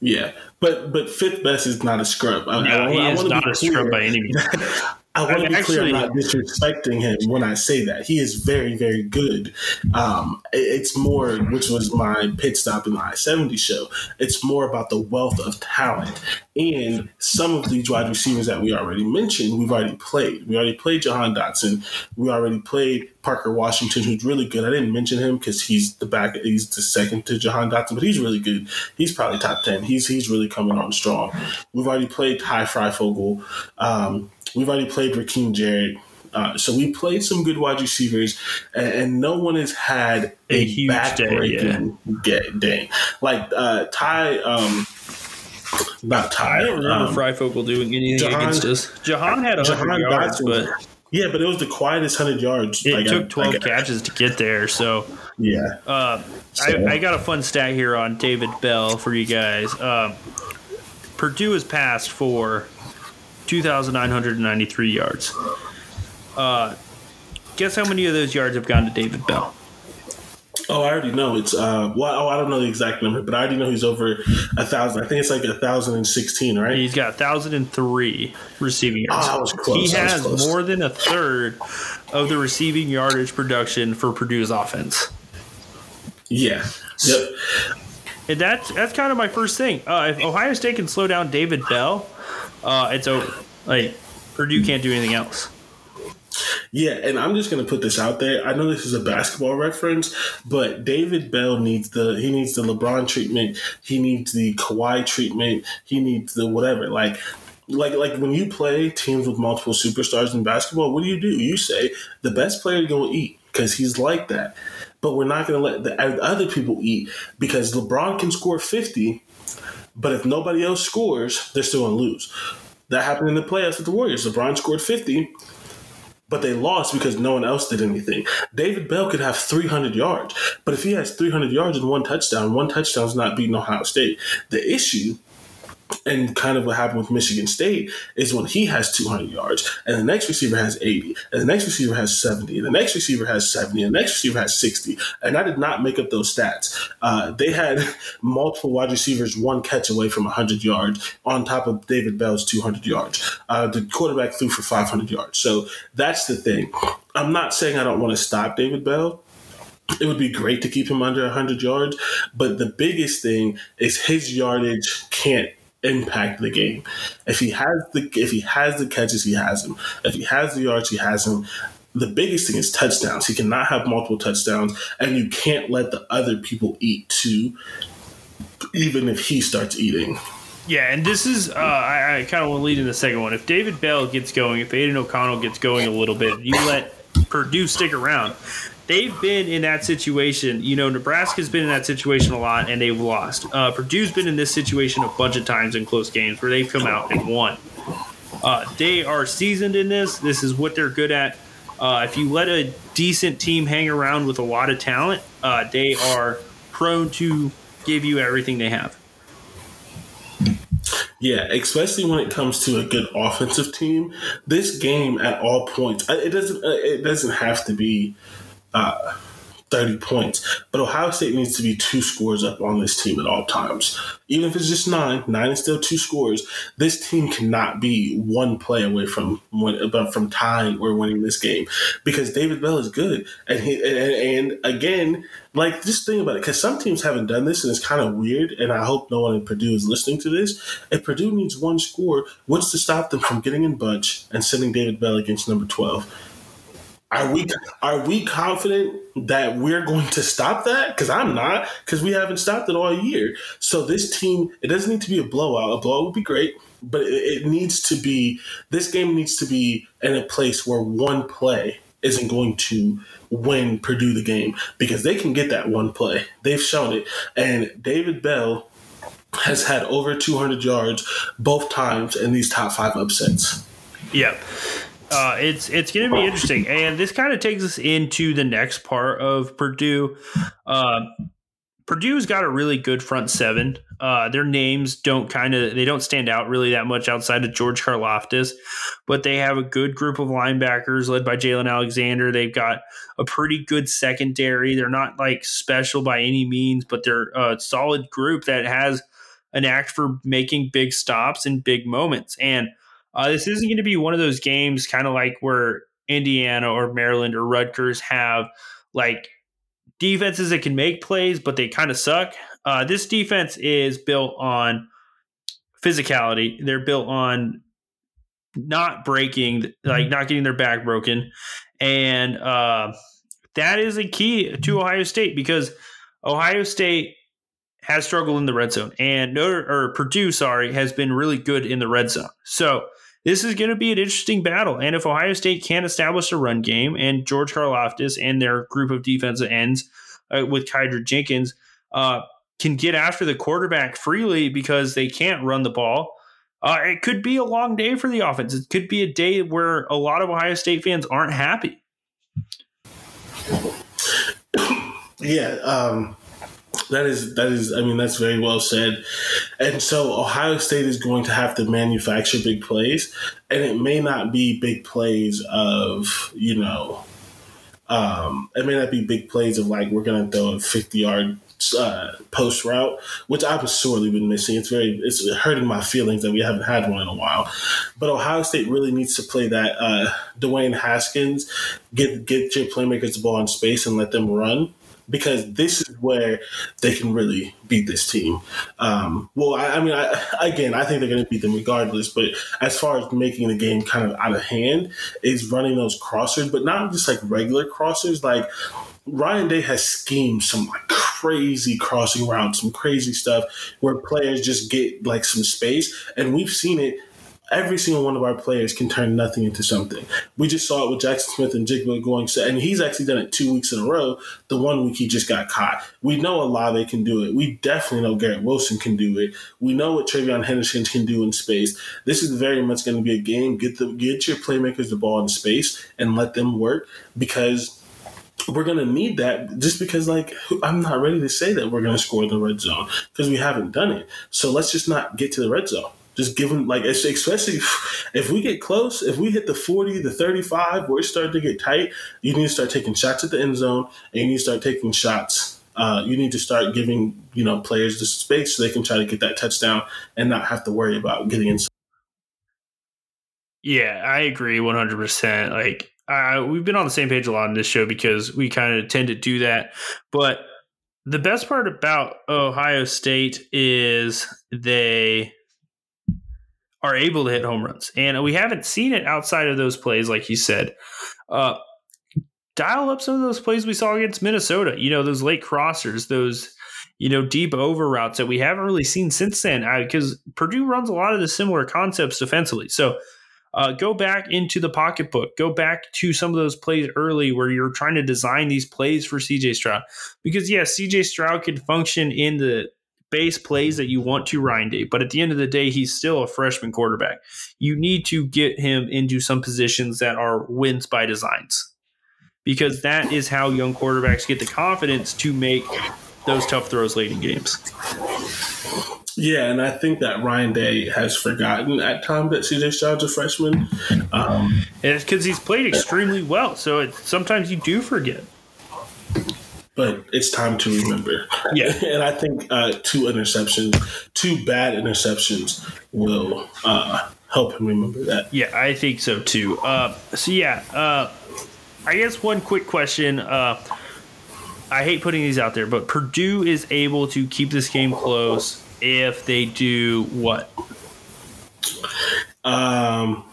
Yeah, but but fifth best is not a scrub. I, no, I, he I is not a scrub by any means. I want to be actually, clear, I'm not disrespecting him when I say that. He is very, very good. Um, it's more, which was my pit stop in the I 70 show, it's more about the wealth of talent. And some of these wide receivers that we already mentioned, we've already played. We already played Jahan Dotson. We already played Parker Washington, who's really good. I didn't mention him because he's the back, he's the second to Jahan Dotson, but he's really good. He's probably top 10. He's, he's really coming on strong. We've already played Ty Fryfogle. Um, We've already played Rakim Jarrett. Uh, so we played some good wide receivers, and, and no one has had a, a huge backbreaking day, yeah. day. Like uh, Ty, um, not Ty. I don't remember um, Fryfogle doing anything Jahan, against us. Jahan had a hundred yards, but yeah, but it was the quietest hundred yards. It took twelve catches to get there. So yeah, uh, so. I, I, got a fun stat here on David Bell for you guys. Um, Purdue has passed for 2,993 yards. Uh, guess how many of those yards have gone to David Bell? Oh, I already know. It's uh, well, oh, I don't know the exact number, but I already know he's over a thousand. I think it's like a thousand and sixteen, right? He's got a thousand and three receiving yards. Oh, was close. He has more than a third of the receiving yardage production for Purdue's offense. Yeah. Yep. And that's that's kind of my first thing. Uh, if Ohio State can slow down David Bell, uh, it's over. Like Purdue can't do anything else. Yeah, and I'm just gonna put this out there. I know this is a basketball reference, but David Bell needs the he needs the LeBron treatment. He needs the Kawhi treatment. He needs the whatever. Like like like when you play teams with multiple superstars in basketball, what do you do? You say the best player to go eat because he's like that. But we're not to let the other people eat because LeBron can score 50 but if nobody else scores, they're still going to lose. That happened in the playoffs with the Warriors. LeBron scored 50, but they lost because no one else did anything. David Bell could have 300 yards, but if he has 300 yards and one touchdown, one touchdown is not beating Ohio State. The issue and kind of what happened with Michigan State is when he has 200 yards and the next receiver has 80 and the next receiver has 70 and the next receiver has 70 and the next receiver has 60 and I did not make up those stats. Uh, they had multiple wide receivers one catch away from 100 yards on top of David Bell's 200 yards. Uh, the quarterback threw for 500 yards. So that's the thing. I'm not saying I don't want to stop David Bell it would be great to keep him under 100 yards, but the biggest thing is his yardage can't impact the game. If he has the if he has the catches, he has them. If he has the yards, he has them. The biggest thing is touchdowns. He cannot have multiple touchdowns, and you can't let the other people eat too, even if he starts eating. Yeah, and this is uh, I, I kind of want to lead in the second one. If David Bell gets going, if Aidan O'Connell gets going a little bit, you let Purdue stick around they've been in that situation. You know, Nebraska's been in that situation a lot and they've lost. Uh, Purdue's been in this situation a bunch of times in close games where they've come out and won. Uh, they are seasoned in this. This is what they're good at. Uh, if you let a decent team hang around with a lot of talent, uh, they are prone to give you everything they have. Yeah, especially when it comes to a good offensive team. This game, at all points, it doesn't. It doesn't have to be uh, 30 points. But Ohio State needs to be two scores up on this team at all times. Even if it's just nine, nine is still two scores. This team cannot be one play away from from tying or winning this game because David Bell is good. And he and, and again, like just think about it, because some teams haven't done this and it's kind of weird. And I hope no one in Purdue is listening to this. If Purdue needs one score, what's to stop them from getting in bunch and sending David Bell against number 12? Are we are we confident that we're going to stop that? Because I'm not, because we haven't stopped it all year. So this team, it doesn't need to be a blowout. A blowout would be great, but it, it needs to be. This game needs to be in a place where one play isn't going to win Purdue the game because they can get that one play. They've shown it, and David Bell has had over 200 yards both times in these top five upsets. Yep. Uh, it's it's going to be interesting, and this kind of takes us into the next part of Purdue. Uh, Purdue's got a really good front seven. Uh, their names don't kind of they don't stand out really that much outside of George Karlaftis, but they have a good group of linebackers led by Jaylan Alexander. They've got a pretty good secondary. They're not like special by any means, but they're a solid group that has an act for making big stops and big moments. And uh, this isn't going to be one of those games kind of like where Indiana or Maryland or Rutgers have like defenses that can make plays, but they kind of suck. Uh, this defense is built on physicality. They're built on not breaking, like not getting their back broken. And uh, that is a key to Ohio State because Ohio State has struggled in the red zone, and Notre or Purdue, sorry, has been really good in the red zone. So this is going to be an interesting battle. And if Ohio State can't establish a run game, and George Karlaftis and their group of defensive ends uh, with Kydran Jenkins uh, can get after the quarterback freely because they can't run the ball, uh, it could be a long day for the offense. It could be a day where a lot of Ohio State fans aren't happy. Yeah, um, that is that is I mean that's very well said. And so Ohio State is going to have to manufacture big plays and it may not be big plays of, you know, um, it may not be big plays of like we're going to throw a 50 yard uh, post route, which I've sorely been missing. It's very it's hurting my feelings that we haven't had one in a while. But Ohio State really needs to play that uh, Dwayne Haskins get get your playmakers the ball in space and let them run because this is where they can really beat this team. Um, well, I, I mean, I, again, I think they're going to beat them regardless. But as far as making the game kind of out of hand, is running those crossers, but not just like regular crossers. Like Ryan Day has schemed some like crazy crossing routes, some crazy stuff where players just get like some space, and we've seen it every single one of our players can turn nothing into something. We just saw it with Jaxon Smith-Njigba going, and he's actually done it two weeks in a row. The one week he just got caught. We know Olave can do it. We definitely know Garrett Wilson can do it. We know what TreVeyon Henderson can do in space. This is very much going to be a game. Get the get your playmakers the ball in space and let them work because we're going to need that just because like i'm not ready to say that we're going to score the red zone because we haven't done it so let's just not get to the red zone just give them like especially if we get close, if we hit the forty, the thirty-five, where it started to get tight, you need to start taking shots at the end zone, and you need to start taking shots. Uh, you need to start giving you know players the space so they can try to get that touchdown and not have to worry about getting inside. Yeah, I agree one hundred percent. Like uh, we've been on the same page a lot in this show because we kind of tend to do that, but the best part about Ohio State is they are able to hit home runs. And we haven't seen it outside of those plays, like you said. Uh, dial up some of those plays we saw against Minnesota. You know, those late crossers, those, you know, deep over routes that we haven't really seen since then because Purdue runs a lot of the similar concepts defensively. So, uh, go back into the pocketbook. Go back to some of those plays early where you're trying to design these plays for CJ Stroud. Because, yes, CJ Stroud could function in the base plays that you want to Ryan Day, but at the end of the day, he's still a freshman quarterback. You need to get him into some positions that are wins by designs because that is how young quarterbacks get the confidence to make those tough throws late in games. Yeah, and I think that Ryan Day has forgotten at times that CJ Stroud's a freshman. Um, and it's because he's played extremely well, so it, sometimes you do forget. But it's time to remember. Yeah. and I think uh, two interceptions, two bad interceptions, will uh, help him remember that. Yeah, I think so too. Uh, so yeah, uh, I guess one quick question. Uh, I hate putting these out there, but Purdue is able to keep this game close if they do what? Um,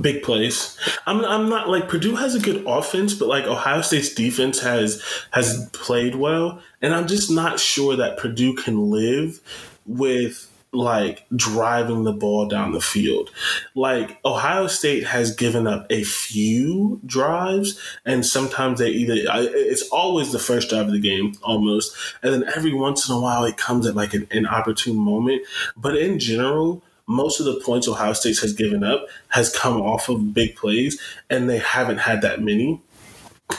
big plays. I'm I'm not like Purdue has a good offense, but like Ohio State's defense has has played well, and I'm just not sure that Purdue can live with like driving the ball down the field. Like Ohio State has given up a few drives, and sometimes they either it's always the first drive of the game almost, and then every once in a while it comes at like an, an opportune moment. But in general, most of the points Ohio State has given up has come off of big plays, and they haven't had that many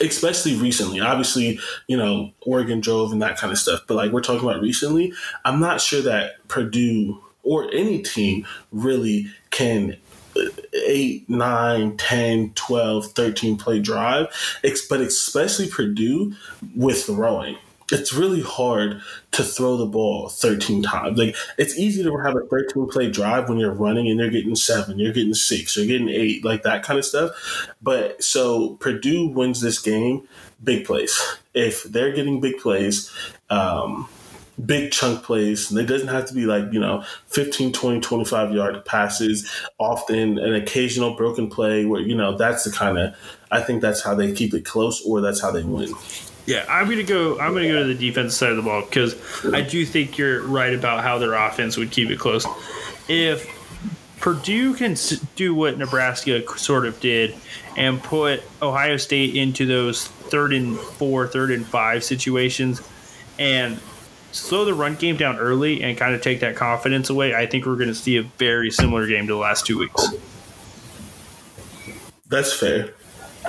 especially recently. Obviously, you know, Oregon drove and that kind of stuff. But like we're talking about recently, I'm not sure that Purdue or any team really can uh, 8, 9, 10, 12, 13 play drive, but especially Purdue with the throwing it's really hard to throw the ball 13 times. Like it's easy to have a 13 play drive when you're running and you're getting seven, you're getting six, you're getting eight, like that kind of stuff. But so Purdue wins this game, big plays. If they're getting big plays, um, big chunk plays. And It doesn't have to be like, you know, 15, 20, 25 yard passes, often an occasional broken play where, you know, that's the kind of, I think that's how they keep it close or that's how they win. Yeah, I'm gonna go. I'm gonna go to the defensive side of the ball because I do think you're right about how their offense would keep it close. If Purdue can do what Nebraska sort of did and put Ohio State into those third and four, third and five situations, and slow the run game down early and kind of take that confidence away, I think we're going to see a very similar game to the last two weeks. That's fair.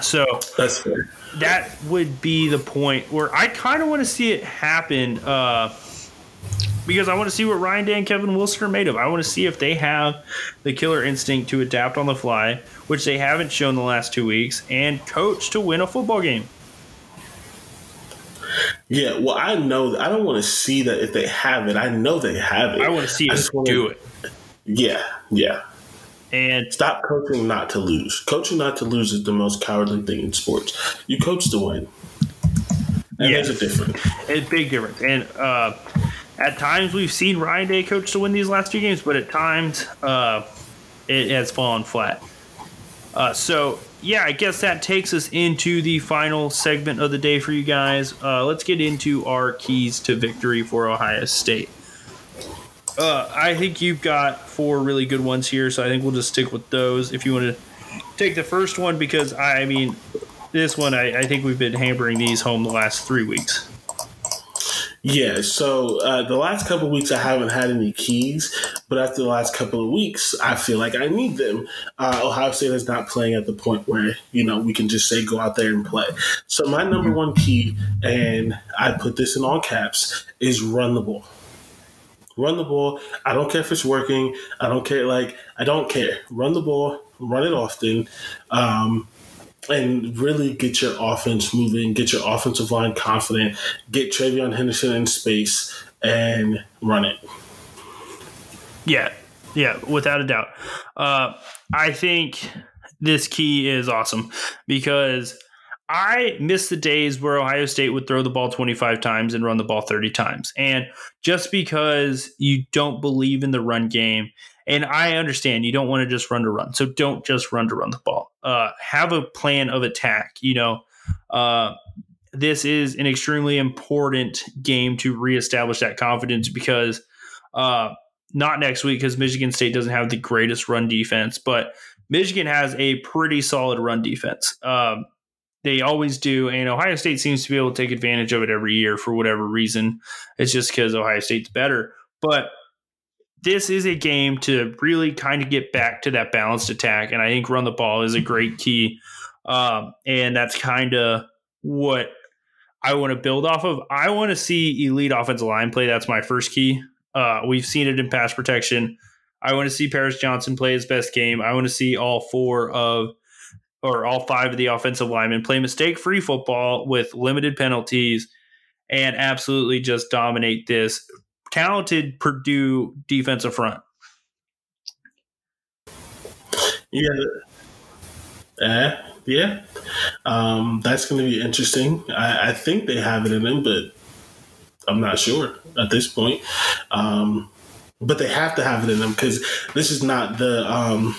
So that's fair that would be the point where I kind of want to see it happen uh, because I want to see what Ryan Day and Kevin Wilson are made of. I want to see if they have the killer instinct to adapt on the fly, which they haven't shown the last two weeks, and coach to win a football game. Yeah, well, I know I don't want to see that if they have it. I know they have it. I want to see us do it. Yeah, yeah. And stop coaching not to lose. Coaching not to lose is the most cowardly thing in sports. You coach to win. And yes. there's a difference. It's a big difference. And uh, at times we've seen Ryan Day coach to win these last two games, but at times uh, it has fallen flat. Uh, so yeah, I guess that takes us into the final segment of the day for you guys. Uh, let's get into our keys to victory for Ohio State. Uh, I think you've got four really good ones here, so I think we'll just stick with those. If you want to take the first one, because I, I mean, this one I, I, think we've been hammering these home the last three weeks. Yeah, so uh, the last couple of weeks I haven't had any keys, but after the last couple of weeks, I feel like I need them. Uh, Ohio State is not playing at the point where you know we can just say go out there and play. So my number mm-hmm. one key, and I put this in all caps, is run the ball. Run the ball. I don't care if it's working. I don't care. Like I don't care. Run the ball. Run it often. Um, and really get your offense moving, get your offensive line confident, get TreVeyon Henderson in space, and run it. Yeah, yeah, without a doubt. Uh, I think this key is awesome because I miss the days where Ohio State would throw the ball 25 times and run the ball 30 times. And just because you don't believe in the run game, and I understand you don't want to just run to run. So don't just run to run the ball. Uh, have a plan of attack. You know, uh, this is an extremely important game to reestablish that confidence because uh, not next week because Michigan State doesn't have the greatest run defense, but Michigan has a pretty solid run defense. Um, they always do. And Ohio State seems to be able to take advantage of it every year for whatever reason. It's just because Ohio State's better. But this is a game to really kind of get back to that balanced attack. And I think run the ball is a great key. Um, and that's kind of what I want to build off of. I want to see elite offensive line play. That's my first key. Uh, we've seen it in pass protection. I want to see Paris Johnson play his best game. I want to see all four of or all five of the offensive linemen play mistake free football with limited penalties and absolutely just dominate this talented Purdue defensive front. Yeah. Uh, yeah. Um, that's going to be interesting. I, I, think they have it in them, but I'm not sure at this point. Um, but they have to have it in them because this is not the. Um,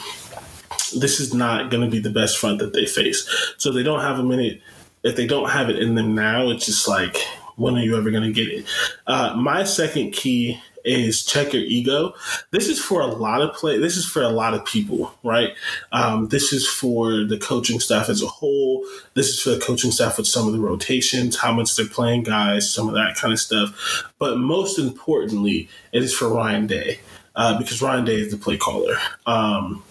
this is not going to be the best front that they face. So they don't have a minute. If they don't have it in them now, it's just like, when are you ever going to get it? Uh, my second key is check your ego. This is for a lot of play. This is for a lot of people, right? Um, this is for the coaching staff as a whole. This is for the coaching staff with some of the rotations, how much they're playing guys, some of that kind of stuff. But most importantly, it is for Ryan Day uh, because Ryan Day is the play caller um,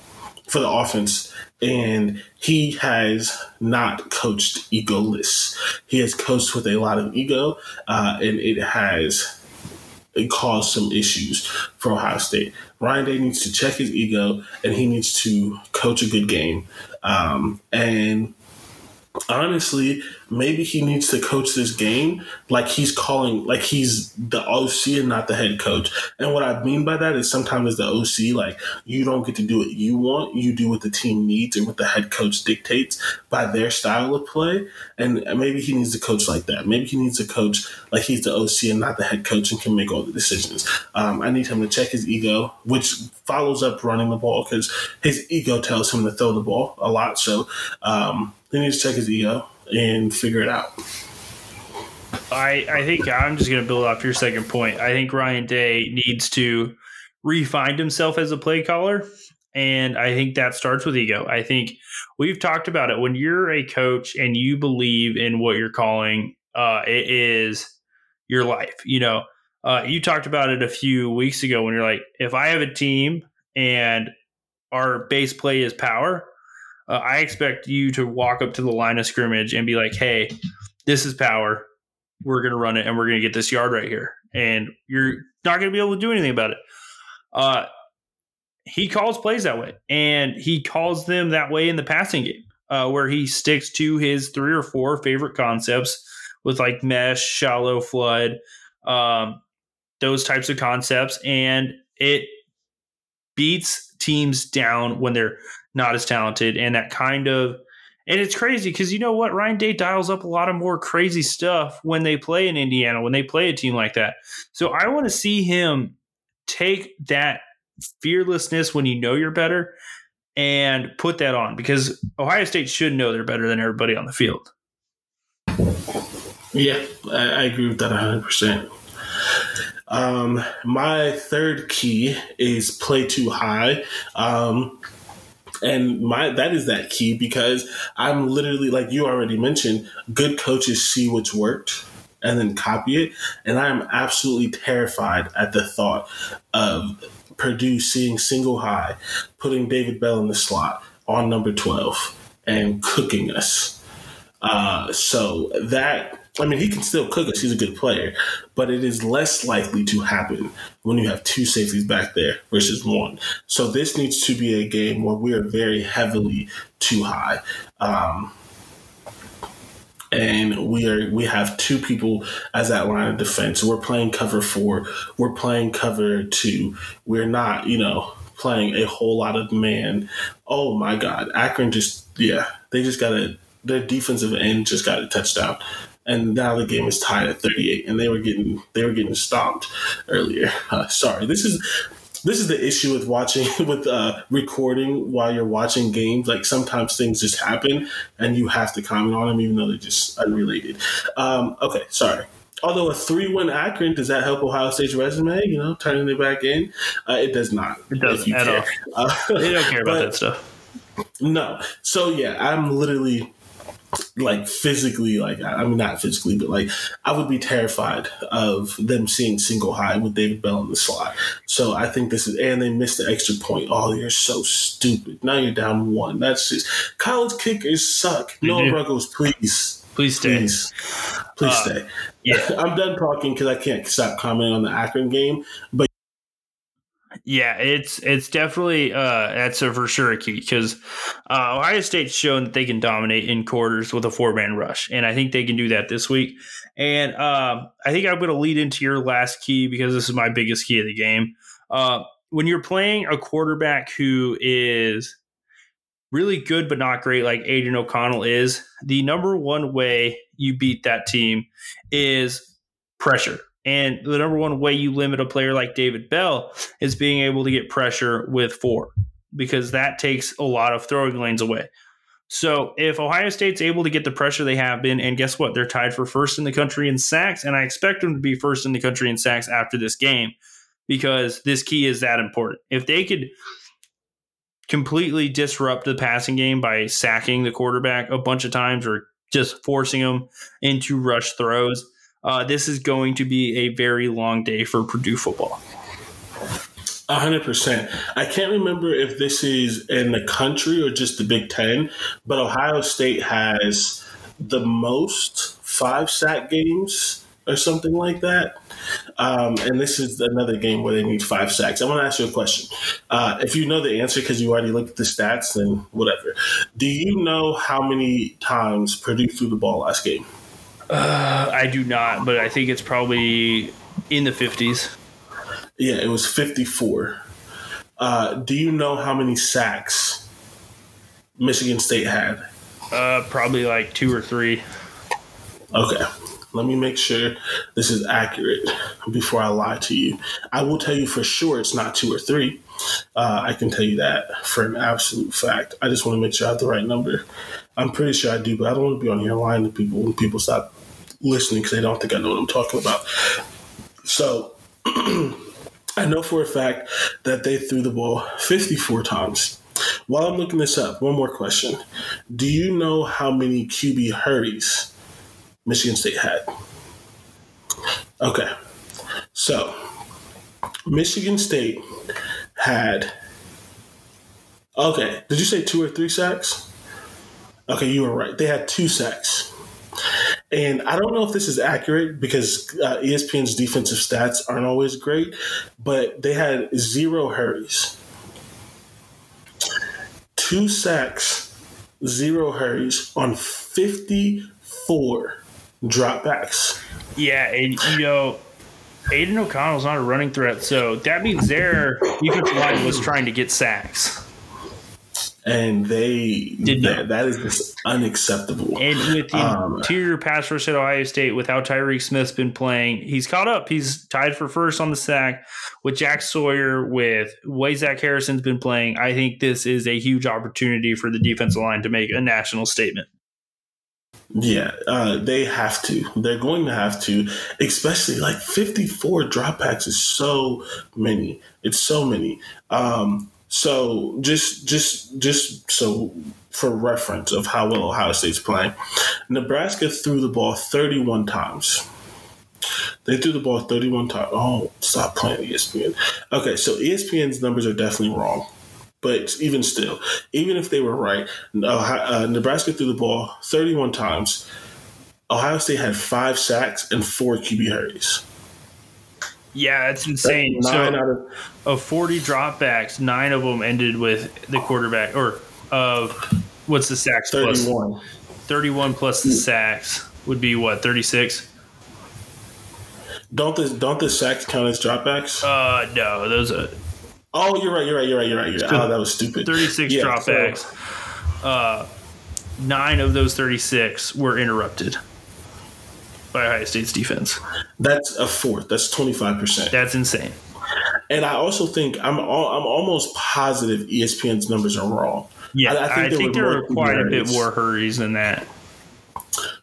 for the offense. And he has not coached egoless. He has coached with a lot of ego, uh, and it has it caused some issues for Ohio State. Ryan Day needs to check his ego and he needs to coach a good game. Um, and honestly, maybe he needs to coach this game like he's calling, like he's the OC and not the head coach. And what I mean by that is sometimes as the OC, like you don't get to do what you want, you do what the team needs and what the head coach dictates by their style of play. And maybe he needs to coach like that. Maybe he needs to coach like he's the OC and not the head coach and can make all the decisions. Um, I need him to check his ego, which follows up running the ball because his ego tells him to throw the ball a lot. So um, he needs to check his ego and figure it out. I, I think I'm just going to build off your second point. I think Ryan Day needs to refine himself as a play caller. And I think that starts with ego. I think we've talked about it. When you're a coach and you believe in what you're calling, uh, it is your life. You know, uh, you talked about it a few weeks ago when you're like, if I have a team and our base play is power, uh, I expect you to walk up to the line of scrimmage and be like, "Hey, this is power. We're going to run it, and we're going to get this yard right here." And you're not going to be able to do anything about it. Uh, he calls plays that way, and he calls them that way in the passing game, uh, where he sticks to his three or four favorite concepts with like mesh, shallow flood, um, those types of concepts, and it beats teams down when they're not as talented, and that kind of and it's crazy because you know what Ryan Day dials up a lot of more crazy stuff when they play in Indiana when they play a team like that. So I want to see him take that fearlessness when you know you're better and put that on because Ohio State should know they're better than everybody on the field. Yeah, I, I agree with that 100%. Um, my third key is play two high. Um, and my that is that key because I'm literally like you already mentioned, good coaches see what's worked and then copy it. And I am absolutely terrified at the thought of Purdue seeing single high, putting David Bell in the slot on number 12 and cooking us. Uh, so that I mean, he can still cook us. He's a good player, but it is less likely to happen when you have two safeties back there versus one. So this needs to be a game where we are very heavily two high. Um, and we are we have two people as that line of defense. We're playing cover four. We're playing cover two. We're not, you know, playing a whole lot of man. Oh my God, Akron just yeah, they just got a their defensive end just got a touchdown and now the game is tied at 38 and they were getting they were getting stomped earlier uh, sorry this is this is the issue with watching with uh, recording while you're watching games like sometimes things just happen and you have to comment on them even though they're just unrelated um, okay sorry although a three-win Akron does that help Ohio State's resume? You know, turning it back in, uh, it does not. It doesn't at care. all. Uh, they don't care about that stuff. No. So yeah, I'm literally like physically, like I mean not physically, but like I would be terrified of them seeing single high with David Bell in the slot. So I think this is and they missed the extra point. Oh, you're so stupid. Now you're down one. That's just college kickers suck. Noah Ruggles, please. Please stay. Please, please uh, stay. Yeah, I'm done talking because I can't stop commenting on the Akron game. But Yeah, it's it's definitely uh, that's a for sure a key because uh, Ohio State's shown that they can dominate in quarters with a four man rush, and I think they can do that this week. And uh, I think I'm going to lead into your last key because this is my biggest key of the game. Uh, when you're playing a quarterback who is really good but not great, like Aidan O'Connell is, the number one way you beat that team is pressure. And the number one way you limit a player like David Bell is being able to get pressure with four because that takes a lot of throwing lanes away. So if Ohio State's able to get the pressure they have been, and guess what? They're tied for first in the country in sacks, and I expect them to be first in the country in sacks after this game because this key is that important. If they could completely disrupt the passing game by sacking the quarterback a bunch of times or just forcing them into rush throws, uh, this is going to be a very long day for Purdue football. hundred percent. I can't remember if this is in the country or just the Big Ten, but Ohio State has the most five sack games or something like that. Um, and this is another game where they need five sacks. I want to ask you a question. Uh, if you know the answer because you already looked at the stats, then whatever. Do you know how many times Purdue threw the ball last game? Uh, I do not, but I think it's probably in the 50s. Yeah, it was 54. Uh, do you know how many sacks Michigan State had? Uh, probably like two or three. Okay. Let me make sure this is accurate before I lie to you. I will tell you for sure it's not two or three. Uh, I can tell you that for an absolute fact. I just want to make sure I have the right number. I'm pretty sure I do, but I don't want to be on here lying to people when people stop listening because they don't think I know what I'm talking about. So I know for a fact that they threw the ball 54 times. While I'm looking this up, one more question. Do you know how many QB hurries Michigan State had? Okay. So Michigan State had. Okay. Did you say two or three sacks? Okay, you were right. They had two sacks. And I don't know if this is accurate because uh, ESPN's defensive stats aren't always great, but they had zero hurries, two sacks, zero hurries on 54 dropbacks. Yeah, and you know, Aidan O'Connell's not a running threat, so that means their defensive line was trying to get sacks. And they Did that, that is just unacceptable. And with the Um, interior pass rush at Ohio State, with how Tyreke Smith's been playing, he's caught up. He's tied for first on the sack with Jack Sawyer, with way Zach Harrison's been playing. I think this is a huge opportunity for the defensive line to make a national statement. Yeah, uh, they have to. They're going to have to, especially like 54 dropbacks is so many. It's so many. Um, so just, just, just so for reference of how well Ohio State's playing, Nebraska threw the ball 31 times. They threw the ball 31 times. Oh, stop playing ESPN. Okay, so ESPN's numbers are definitely wrong. But even still, even if they were right, Ohio, uh, Nebraska threw the ball 31 times. Ohio State had five sacks and four QB hurries. Yeah, it's insane. Nine so out of of 40 dropbacks, nine of them ended with the quarterback, or of what's the sacks plus? 31. 31 plus the sacks would be what, 36? Don't the don't the sacks count as dropbacks? Uh, no, those are oh, you're right. You're right. You're right. You're right. You're right. Oh, that was stupid. 36 Yeah, dropbacks. uh, nine of those 36 were interrupted by Ohio State's defense. That's a fourth. That's 25 percent. That's insane. And I also think I'm all, I'm almost positive ESPN's numbers are wrong. Yeah, I- I, I think there think were there are quite a bit more hurries than that.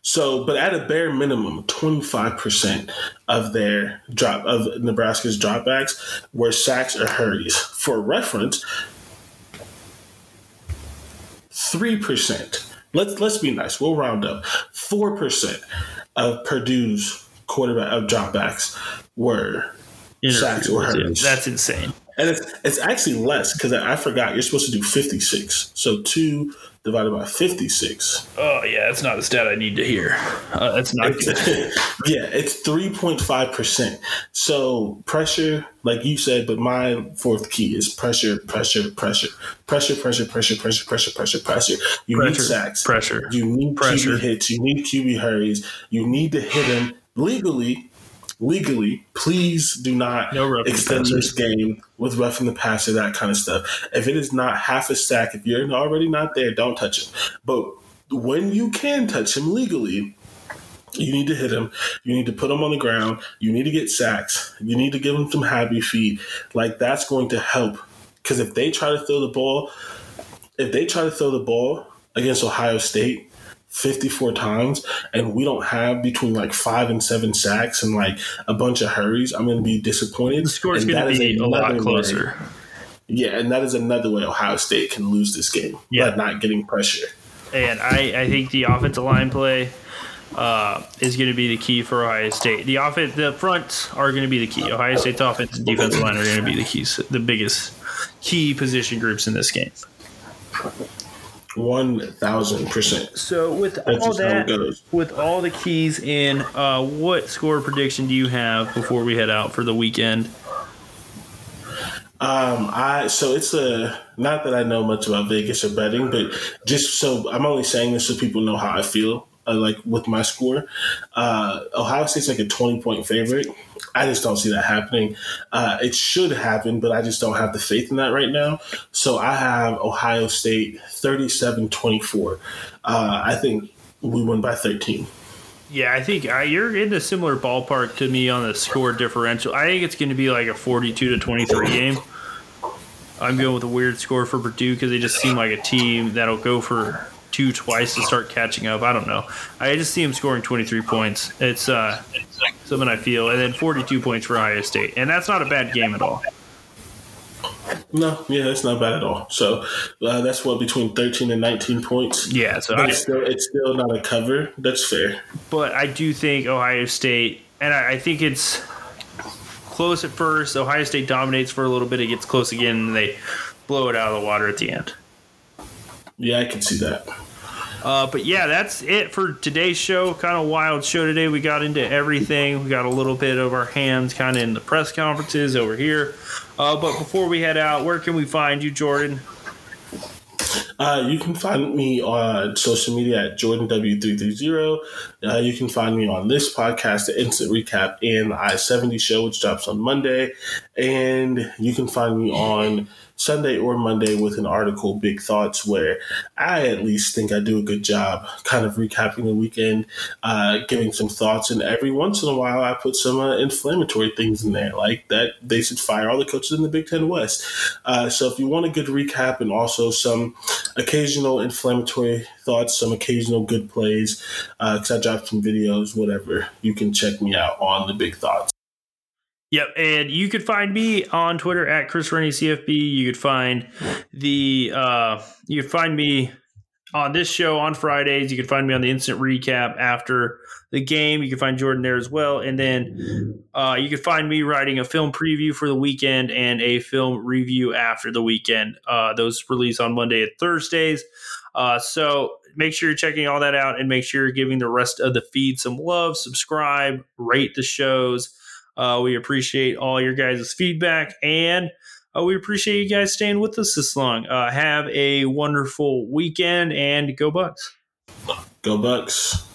So, but at a bare minimum, 25% of their drop of Nebraska's dropbacks were sacks or hurries. For reference, 3%. Let's let's be nice. We'll round up. 4% of Purdue's quarterback of dropbacks were sacks or. That's insane. And it's it's actually less because I, I forgot you're supposed to do 56. So two divided by 56. Oh, yeah, that's not a stat I need to hear. Uh, that's not it's, yeah, it's 3.5%. So pressure, like you said, but my fourth key is pressure, pressure, pressure. Pressure, pressure, pressure, pressure, pressure, pressure, pressure. You pressure, need sacks. Pressure. You need pressure. QB hits. You need QB hurries. You need to hit them legally Legally, please do not No extend this game with roughing the passer, that kind of stuff. If it is not half a sack, if you're already not there, don't touch him. But when you can touch him legally, you need to hit him. You need to put him on the ground. You need to get sacks. You need to give him some happy feet. Like that's going to help. Because if they try to throw the ball, if they try to throw the ball against Ohio State 54 times and we don't have between like five and seven sacks and like a bunch of hurries, I'm going to be disappointed. The score's And going to be a lot another way- closer. yeah, and that is another way Ohio State can lose this game Yeah. by not getting pressure. And I, I think the offensive line play uh, is going to be the key for Ohio State. The offense, the fronts are going to be the key. Ohio State's offense and defensive line are going to be the keys, the biggest key position groups in this game. One thousand percent. So with That's all just how it that, with all the keys in, uh, what score prediction do you have before we head out for the weekend? Um, I so it's a not that I know much about Vegas or betting, but just so I'm only saying this so people know how I feel. Uh, like with my score, uh, Ohio State's like a 20 point favorite. I just don't see that happening. Uh, it should happen, but I just don't have the faith in that right now. So I have Ohio State 37 24. Uh, I think we win by 13. Yeah, I think uh, you're in a similar ballpark to me on the score differential. I think it's going to be like a 42 to 23 game. I'm going with a weird score for Purdue because they just seem like a team that'll go for two twice to start catching up. I don't know. I just see him scoring 23 points. It's uh, something I feel, and then 42 points for Ohio State, and that's not a bad game at all. No, yeah, that's not bad at all. So uh, that's what between 13 and 19 points. Yeah, so I, it's still, it's still not a cover. That's fair. but I do think Ohio State, and I, I think it's close at first. Ohio State dominates for a little bit. It gets close again, and they blow it out of the water at the end. Yeah, I can see that. Uh, but yeah, that's it for today's show. Kind of wild show today. We got into everything. We got a little bit of our hands kind of in the press conferences over here. Uh, but before we head out, where can we find you, Jordan? Uh, you can find me on social media at JordanW330. Uh, you can find me on this podcast, The Instant Recap, and the I 70 Show, which drops on Monday. And you can find me on Sunday or Monday with an article, Big Thoughts, where I at least think I do a good job kind of recapping the weekend, uh, giving some thoughts. And every once in a while, I put some uh, inflammatory things in there, like that they should fire all the coaches in the Big Ten West. Uh, so if you want a good recap and also some occasional inflammatory thoughts, some occasional good plays, because I dropped some videos, whatever, you can check me out on the Big Thoughts. Yep, and you could find me on Twitter at Chris Rennie CFB. You could find the uh, you could find me on this show on Fridays. You could find me on the instant recap after the game. You can find Jordan there as well, and then uh, you can find me writing a film preview for the weekend and a film review after the weekend. Uh, those release on Monday and Thursdays. Uh, so make sure you're checking all that out, and make sure you're giving the rest of the feed some love. Subscribe, rate the shows. Uh, we appreciate all your guys' feedback and uh, we appreciate you guys staying with us this long. Uh, have a wonderful weekend and go Bucks. Go Bucks.